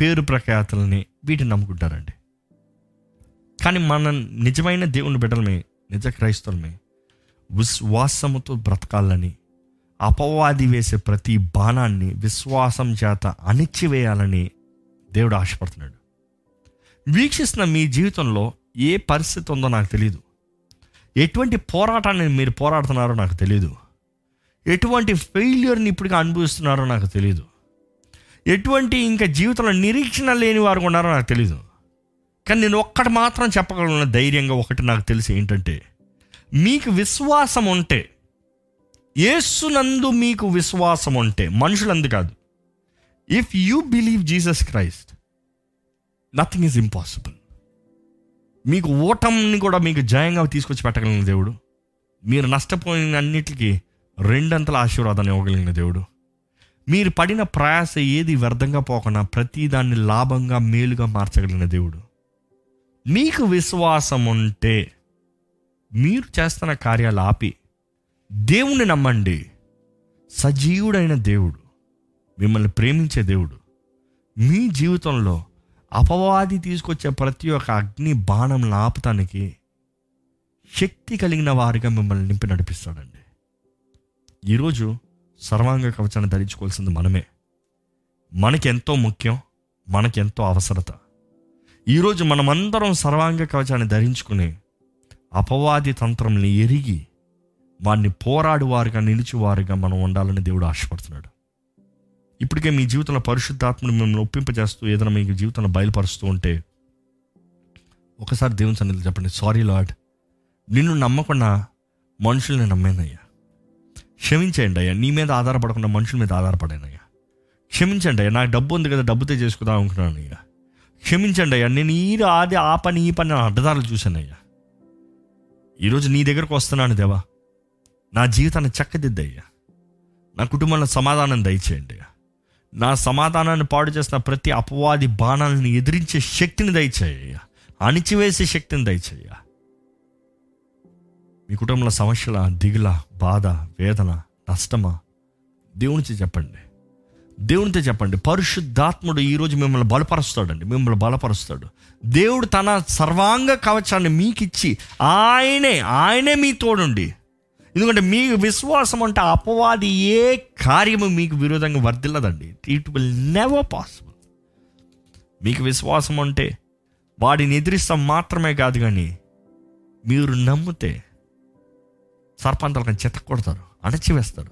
పేరు ప్రఖ్యాతుల్ని వీటిని నమ్ముకుంటారండి. కానీ మన నిజమైన దేవుని బిడ్డలమే నిజ క్రైస్తవులమే విశ్వాసముతో బ్రతకాలని అపవాది వేసే ప్రతి బాణాన్ని విశ్వాసం చేత అణిచివేయాలని దేవుడు ఆశపడుతున్నాడు. వీక్షిస్తున్న మీ జీవితంలో ఏ పరిస్థితి ఉందో నాకు తెలియదు ఎటువంటి పోరాటాన్ని మీరు పోరాడుతున్నారో నాకు తెలియదు ఎటువంటి ఫెయిల్యూర్ని ఇప్పటికీ అనుభవిస్తున్నారో నాకు తెలియదు ఎటువంటి ఇంకా జీవితంలో నిరీక్షణ లేని వారు ఉన్నారో నాకు తెలియదు కానీ నేను ఒక్కటి మాత్రం చెప్పగలను ధైర్యంగా ఒకటి నాకు తెలిసి ఏంటంటే మీకు విశ్వాసం ఉంటే యేసునందు మీకు విశ్వాసం ఉంటే మనుషులందు కాదు. If you believe Jesus Christ nothing is impossible మీకు ఓటంని కూడా మీకు జయంగా తీసుకొచ్చి పెట్టగలిగిన దేవుడు. మీరు నష్టపోయిన అన్నిటికీ రెండంతల ఆశీర్వాదాన్ని ఇవ్వగలిగిన దేవుడు. మీరు పడిన ప్రయాస ఏది వ్యర్థంగా పోకుండా ప్రతిదాన్ని లాభంగా మేలుగా మార్చగలిగిన దేవుడు. మీకు విశ్వాసం ఉంటే మీరు చేస్తున్న కార్యాలు ఆపి దేవుణ్ణి నమ్మండి. సజీవుడైన దేవుడు. మిమ్మల్ని ప్రేమించే దేవుడు. మీ జీవితంలో అపవాది తీసుకొచ్చే ప్రతి ఒక్క అగ్ని బాణం ఆపటానికి శక్తి కలిగిన వారిగా మిమ్మల్ని నింపి నడిపిస్తాడండి. ఈరోజు సర్వాంగ కవచాన్ని ధరించుకోవాల్సింది మనమే. మనకెంతో ముఖ్యం మనకెంతో అవసరత. ఈరోజు మనమందరం సర్వాంగ కవచాన్ని ధరించుకుని అపవాది తంత్రంని ఎరిగి వాడిని పోరాడువారుగా నిలిచివారుగా మనం ఉండాలని దేవుడు ఆశపడుతున్నాడు. ఇప్పటికే మీ జీవితంలో పరిశుద్ధాత్మను మిమ్మల్ని ఒప్పింపజేస్తూ ఏదైనా మీ జీవితంలో బయలుపరుస్తూ ఉంటే ఒకసారి దేవుని సన్నిధిలో చెప్పండి సారీ లాడ్ నిన్ను నమ్మకుండా మనుషుల్ని నమ్మానయ్యా. క్షమించండి అయ్యా. నీ మీద ఆధారపడకుండా మనుషుల మీద ఆధారపడానయ్యా. క్షమించండి అయ్యా. నాకు డబ్బు ఉంది కదా డబ్బుతో చేసుకుందాం అనుకున్నాను అయ్యా. క్షమించండి అయ్యా. నేను ఈ ఆది ఆ పని ఈ పని అడ్డదారులు చూశానయ్యా. ఈరోజు నీ దగ్గరకు వస్తున్నాను దేవా. నా జీవితాన్ని చక్కదిద్దయ్యా. నా కుటుంబంలో సమాధానం దయచేయండి అయ్యా. నా సమాధానాన్ని పాడు చేసిన ప్రతి అపవాది బాణాలను ఎదిరించే శక్తిని దయచేయ అణిచివేసే శక్తిని దయచేయ మీ కుటుంబంలో సమస్యల దిగుల బాధ వేదన నష్టమా? దేవునితో చెప్పండి. దేవునితో చెప్పండి. పరిశుద్ధాత్ముడు ఈరోజు మిమ్మల్ని బలపరుస్తాడండి. మిమ్మల్ని బలపరుస్తాడు. దేవుడు తన సర్వాంగ కవచాన్ని మీకిచ్చి ఆయనే ఆయనే మీ తోడుండి. ఎందుకంటే మీకు విశ్వాసం అంటే అపవాది ఏ కార్యము మీకు విరోధంగా వర్దిల్లదండి ఇట్ విల్ నెవర్ పాసిబుల్ మీకు విశ్వాసం అంటే వాడిని ఎదిరిస్తాం మాత్రమే కాదు కానీ మీరు నమ్మితే సర్పం తలకని చెత్త కొడతారు అణచివేస్తారు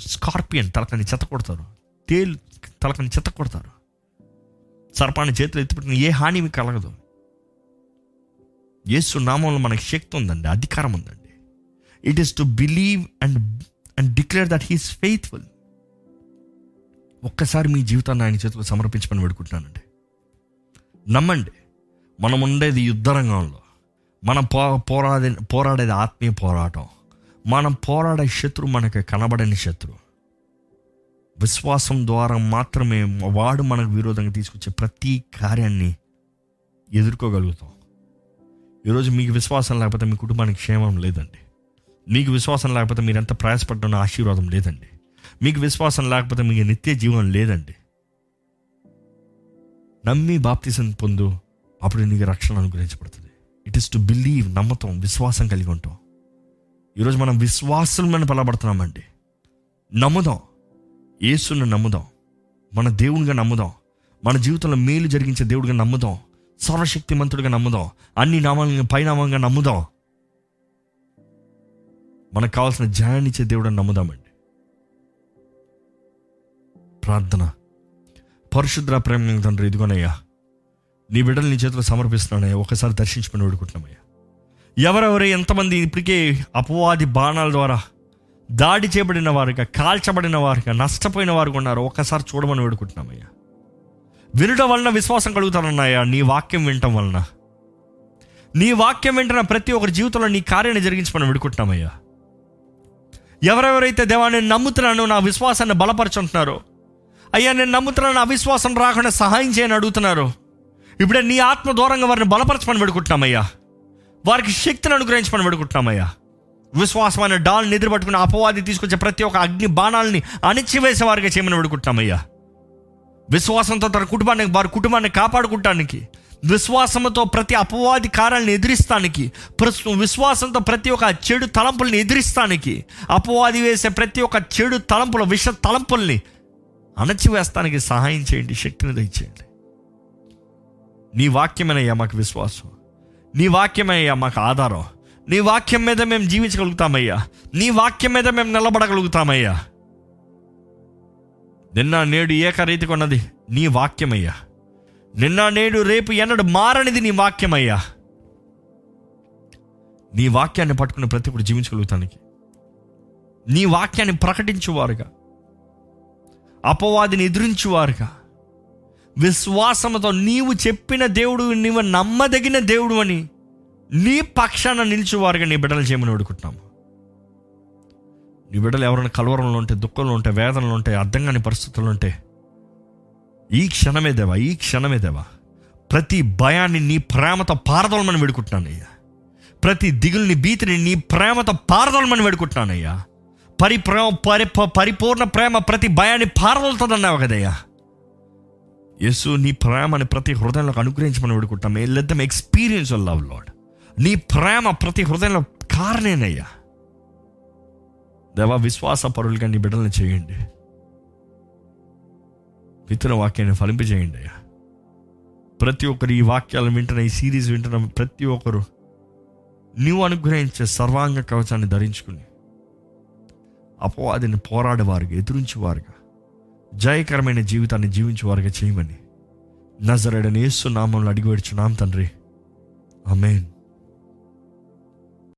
స్కార్పియన్ తలకని చెత్త కొడతారు తేలు తలకని చెత్త కొడతారు. సర్పాన్ని చేతులు ఎత్తిపెట్టిన ఏ హాని మీకు కలగదు. యేసు నామంలో మనకి శక్తి ఉందండి అధికారం ఉందండి. It is to believe and and declare that he's faithful ఒక్కసారి మీ జీవితాన్ని ఆయన చేతిలో సమర్పించమని పెడుకుంటున్నానండి నమ్మండి మనం ఉండేది యుద్ధ రంగంలో. మనం పో పోరాడే పోరాడేది ఆత్మీయ పోరాటం. మనం పోరాడే శత్రు మనకి కనబడని శత్రు. విశ్వాసం ద్వారా మాత్రమే వాడు మనకు విరోధంగా తీసుకొచ్చే ప్రతి కార్యాన్ని ఎదుర్కోగలుగుతాం. ఈరోజు మీకు విశ్వాసం లేకపోతే మీ కుటుంబానికి క్షేమం లేదండి. మీకు విశ్వాసం లేకపోతే మీరు ఎంత ప్రయాసపడ్డా ఆశీర్వాదం లేదండి. మీకు విశ్వాసం లేకపోతే మీకు నిత్య జీవనం లేదండి. నమ్మి బాప్తిసం పొందు అప్పుడు నీకు రక్షణ అనుగ్రహించబడుతుంది. ఇట్ ఇస్ టు బిలీవ్ నమ్మతం విశ్వాసం కలిగి ఉంటాం ఈరోజు మనం విశ్వాసం బలపడుతున్నామండి నమ్ముదాం. యేసును నమ్ముదాం. మన దేవునిగా నమ్ముదాం. మన జీవితంలో మేలు జరిగించే దేవుడిగా నమ్ముదాం. సర్వశక్తిమంతుడిగా నమ్ముదాం. అన్ని నామాలను పైనామంగా నమ్ముదాం. మనకు కావాల్సిన జయాన్నిచ్చే దేవుడని నమ్ముదామండి. ప్రార్థన. పరిశుద్ర ప్రేమ తండ్రి ఇదిగోనయ్యా నీ బిడ్డలు నీ చేతిలో సమర్పిస్తున్నానయ్యా ఒకసారి దర్శించుకుని వేడుకుంటున్నామయ్యా. ఎవరెవరు ఎంతమంది ఇప్పటికే అపవాది బాణాల ద్వారా దాడి చేయబడిన వారిగా కాల్చబడిన వారిగా నష్టపోయిన వారు ఉన్నారు ఒకసారి చూడమని వేడుకుంటున్నామయ్యా. వినడం వలన విశ్వాసం కలుగుతానన్నాయా నీ వాక్యం వినటం వలన. నీ వాక్యం వెంటనే ప్రతి ఒక్కరి జీవితంలో నీ కార్యాన్ని జరిగించమని వేడుకుంటున్నామయ్యా. ఎవరెవరైతే దేవా నేను నమ్ముతున్నాను నా విశ్వాసాన్ని బలపరచుంటున్నారో అయ్యా నేను నమ్ముతున్నాను నా రాకుండా సహాయం చేయని అడుగుతున్నారు. ఇప్పుడే నీ ఆత్మ దూరంగా వారిని బలపరచమని పెడుకుంటున్నామయ్యా వారికి శక్తిని అనుగ్రహించమని పెడుకుంటున్నామయ్యా విశ్వాసమైన డాల్ నిద్ర పట్టుకుని అపవాది తీసుకొచ్చే ప్రతి ఒక్క అగ్ని బాణాలని అణిచివేసే వారికి చేయమని పెడుకుంటున్నామయ్యా విశ్వాసంతో తన కుటుంబాన్ని వారి కుటుంబాన్ని కాపాడుకుంటానికి విశ్వాసంతో ప్రతి అపవాది కారాలను ఎదిరిస్తానికి ప్రస్తుతం విశ్వాసంతో ప్రతి ఒక్క చెడు తలంపుల్ని ఎదిరిస్తానికి అపవాది వేసే ప్రతి ఒక్క చెడు తలంపుల విష తలంపుల్ని అణచివేస్తానికి సహాయం చేయండి శక్తిని దయచేయండి. నీ వాక్యమేనయ్యా మాకు విశ్వాసం. నీ వాక్యమయ్యా మాకు ఆధారం. నీ వాక్యం మీద మేము జీవించగలుగుతామయ్యా. నీ వాక్యం మీద మేము నిలబడగలుగుతామయ్యా. నిన్న నేడు ఏకరీతిగా ఉన్నది నీ వాక్యమయ్యా. నిన్న నేడు రేపు ఎన్నడు మారనిది నీ వాక్యమయ్యా. నీ వాక్యాన్ని పట్టుకుని ప్రతి ఒక్కరు జీవించగలుగుతానికి. నీ వాక్యాన్ని ప్రకటించువారుగా. అపవాదిని ఎదురించువారుగా. విశ్వాసంతో నీవు చెప్పిన దేవుడు నీవు నమ్మదగిన దేవుడు అని నీ పక్షాన నిలిచేవారుగా నీ బిడ్డలు చేయమని వేడుకుంటున్నాము. నీ బిడ్డలు ఎవరైనా కలవరంలో ఉంటే దుఃఖంలో ఉంటే వేదనలు ఉంటే అర్థం కాని పరిస్థితులు ఉంటే ఈ క్షణమే దేవా ఈ క్షణమే దేవా. ప్రతి భయాన్ని నీ ప్రేమతో పారదోలమని వేడుకుంటున్నానయ్యా ప్రతి దిగుల్ని భీతిని నీ ప్రేమతో పారదోలమని వేడుకుంటున్నానయ్యా పరిప్రేమ పరి ప- పరిపూర్ణ ప్రేమ ప్రతి భయాన్ని పారదోలుతుందన్నావు కదయ్యా యేసు నీ ప్రేమని ప్రతి హృదయంలోకి అనుగ్రహించమని వేడుకుంటాం let them experience love Lord నీ ప్రేమ ప్రతి హృదయంలో కారణేనయ్యా. దేవా విశ్వాస పరులుగా నీ బిడ్డలను చేయండి. విత్తన వాక్యాన్ని ఫలింపజేయండి అయ్యా. ప్రతి ఒక్కరు ఈ వాక్యాలను వింటున్న ఈ సిరీస్ వింటున్న ప్రతి ఒక్కరు నీవు అనుగ్రహించే సర్వాంగ కవచాన్ని ధరించుకుని అపవాదిని పోరాడేవారుగా ఎదురించేవారుగా జయకరమైన జీవితాన్ని జీవించేవారుగా చేయమని నజరడని యేసు నామంలో అడిగి వేడుచున్నాం తండ్రి. అమేన్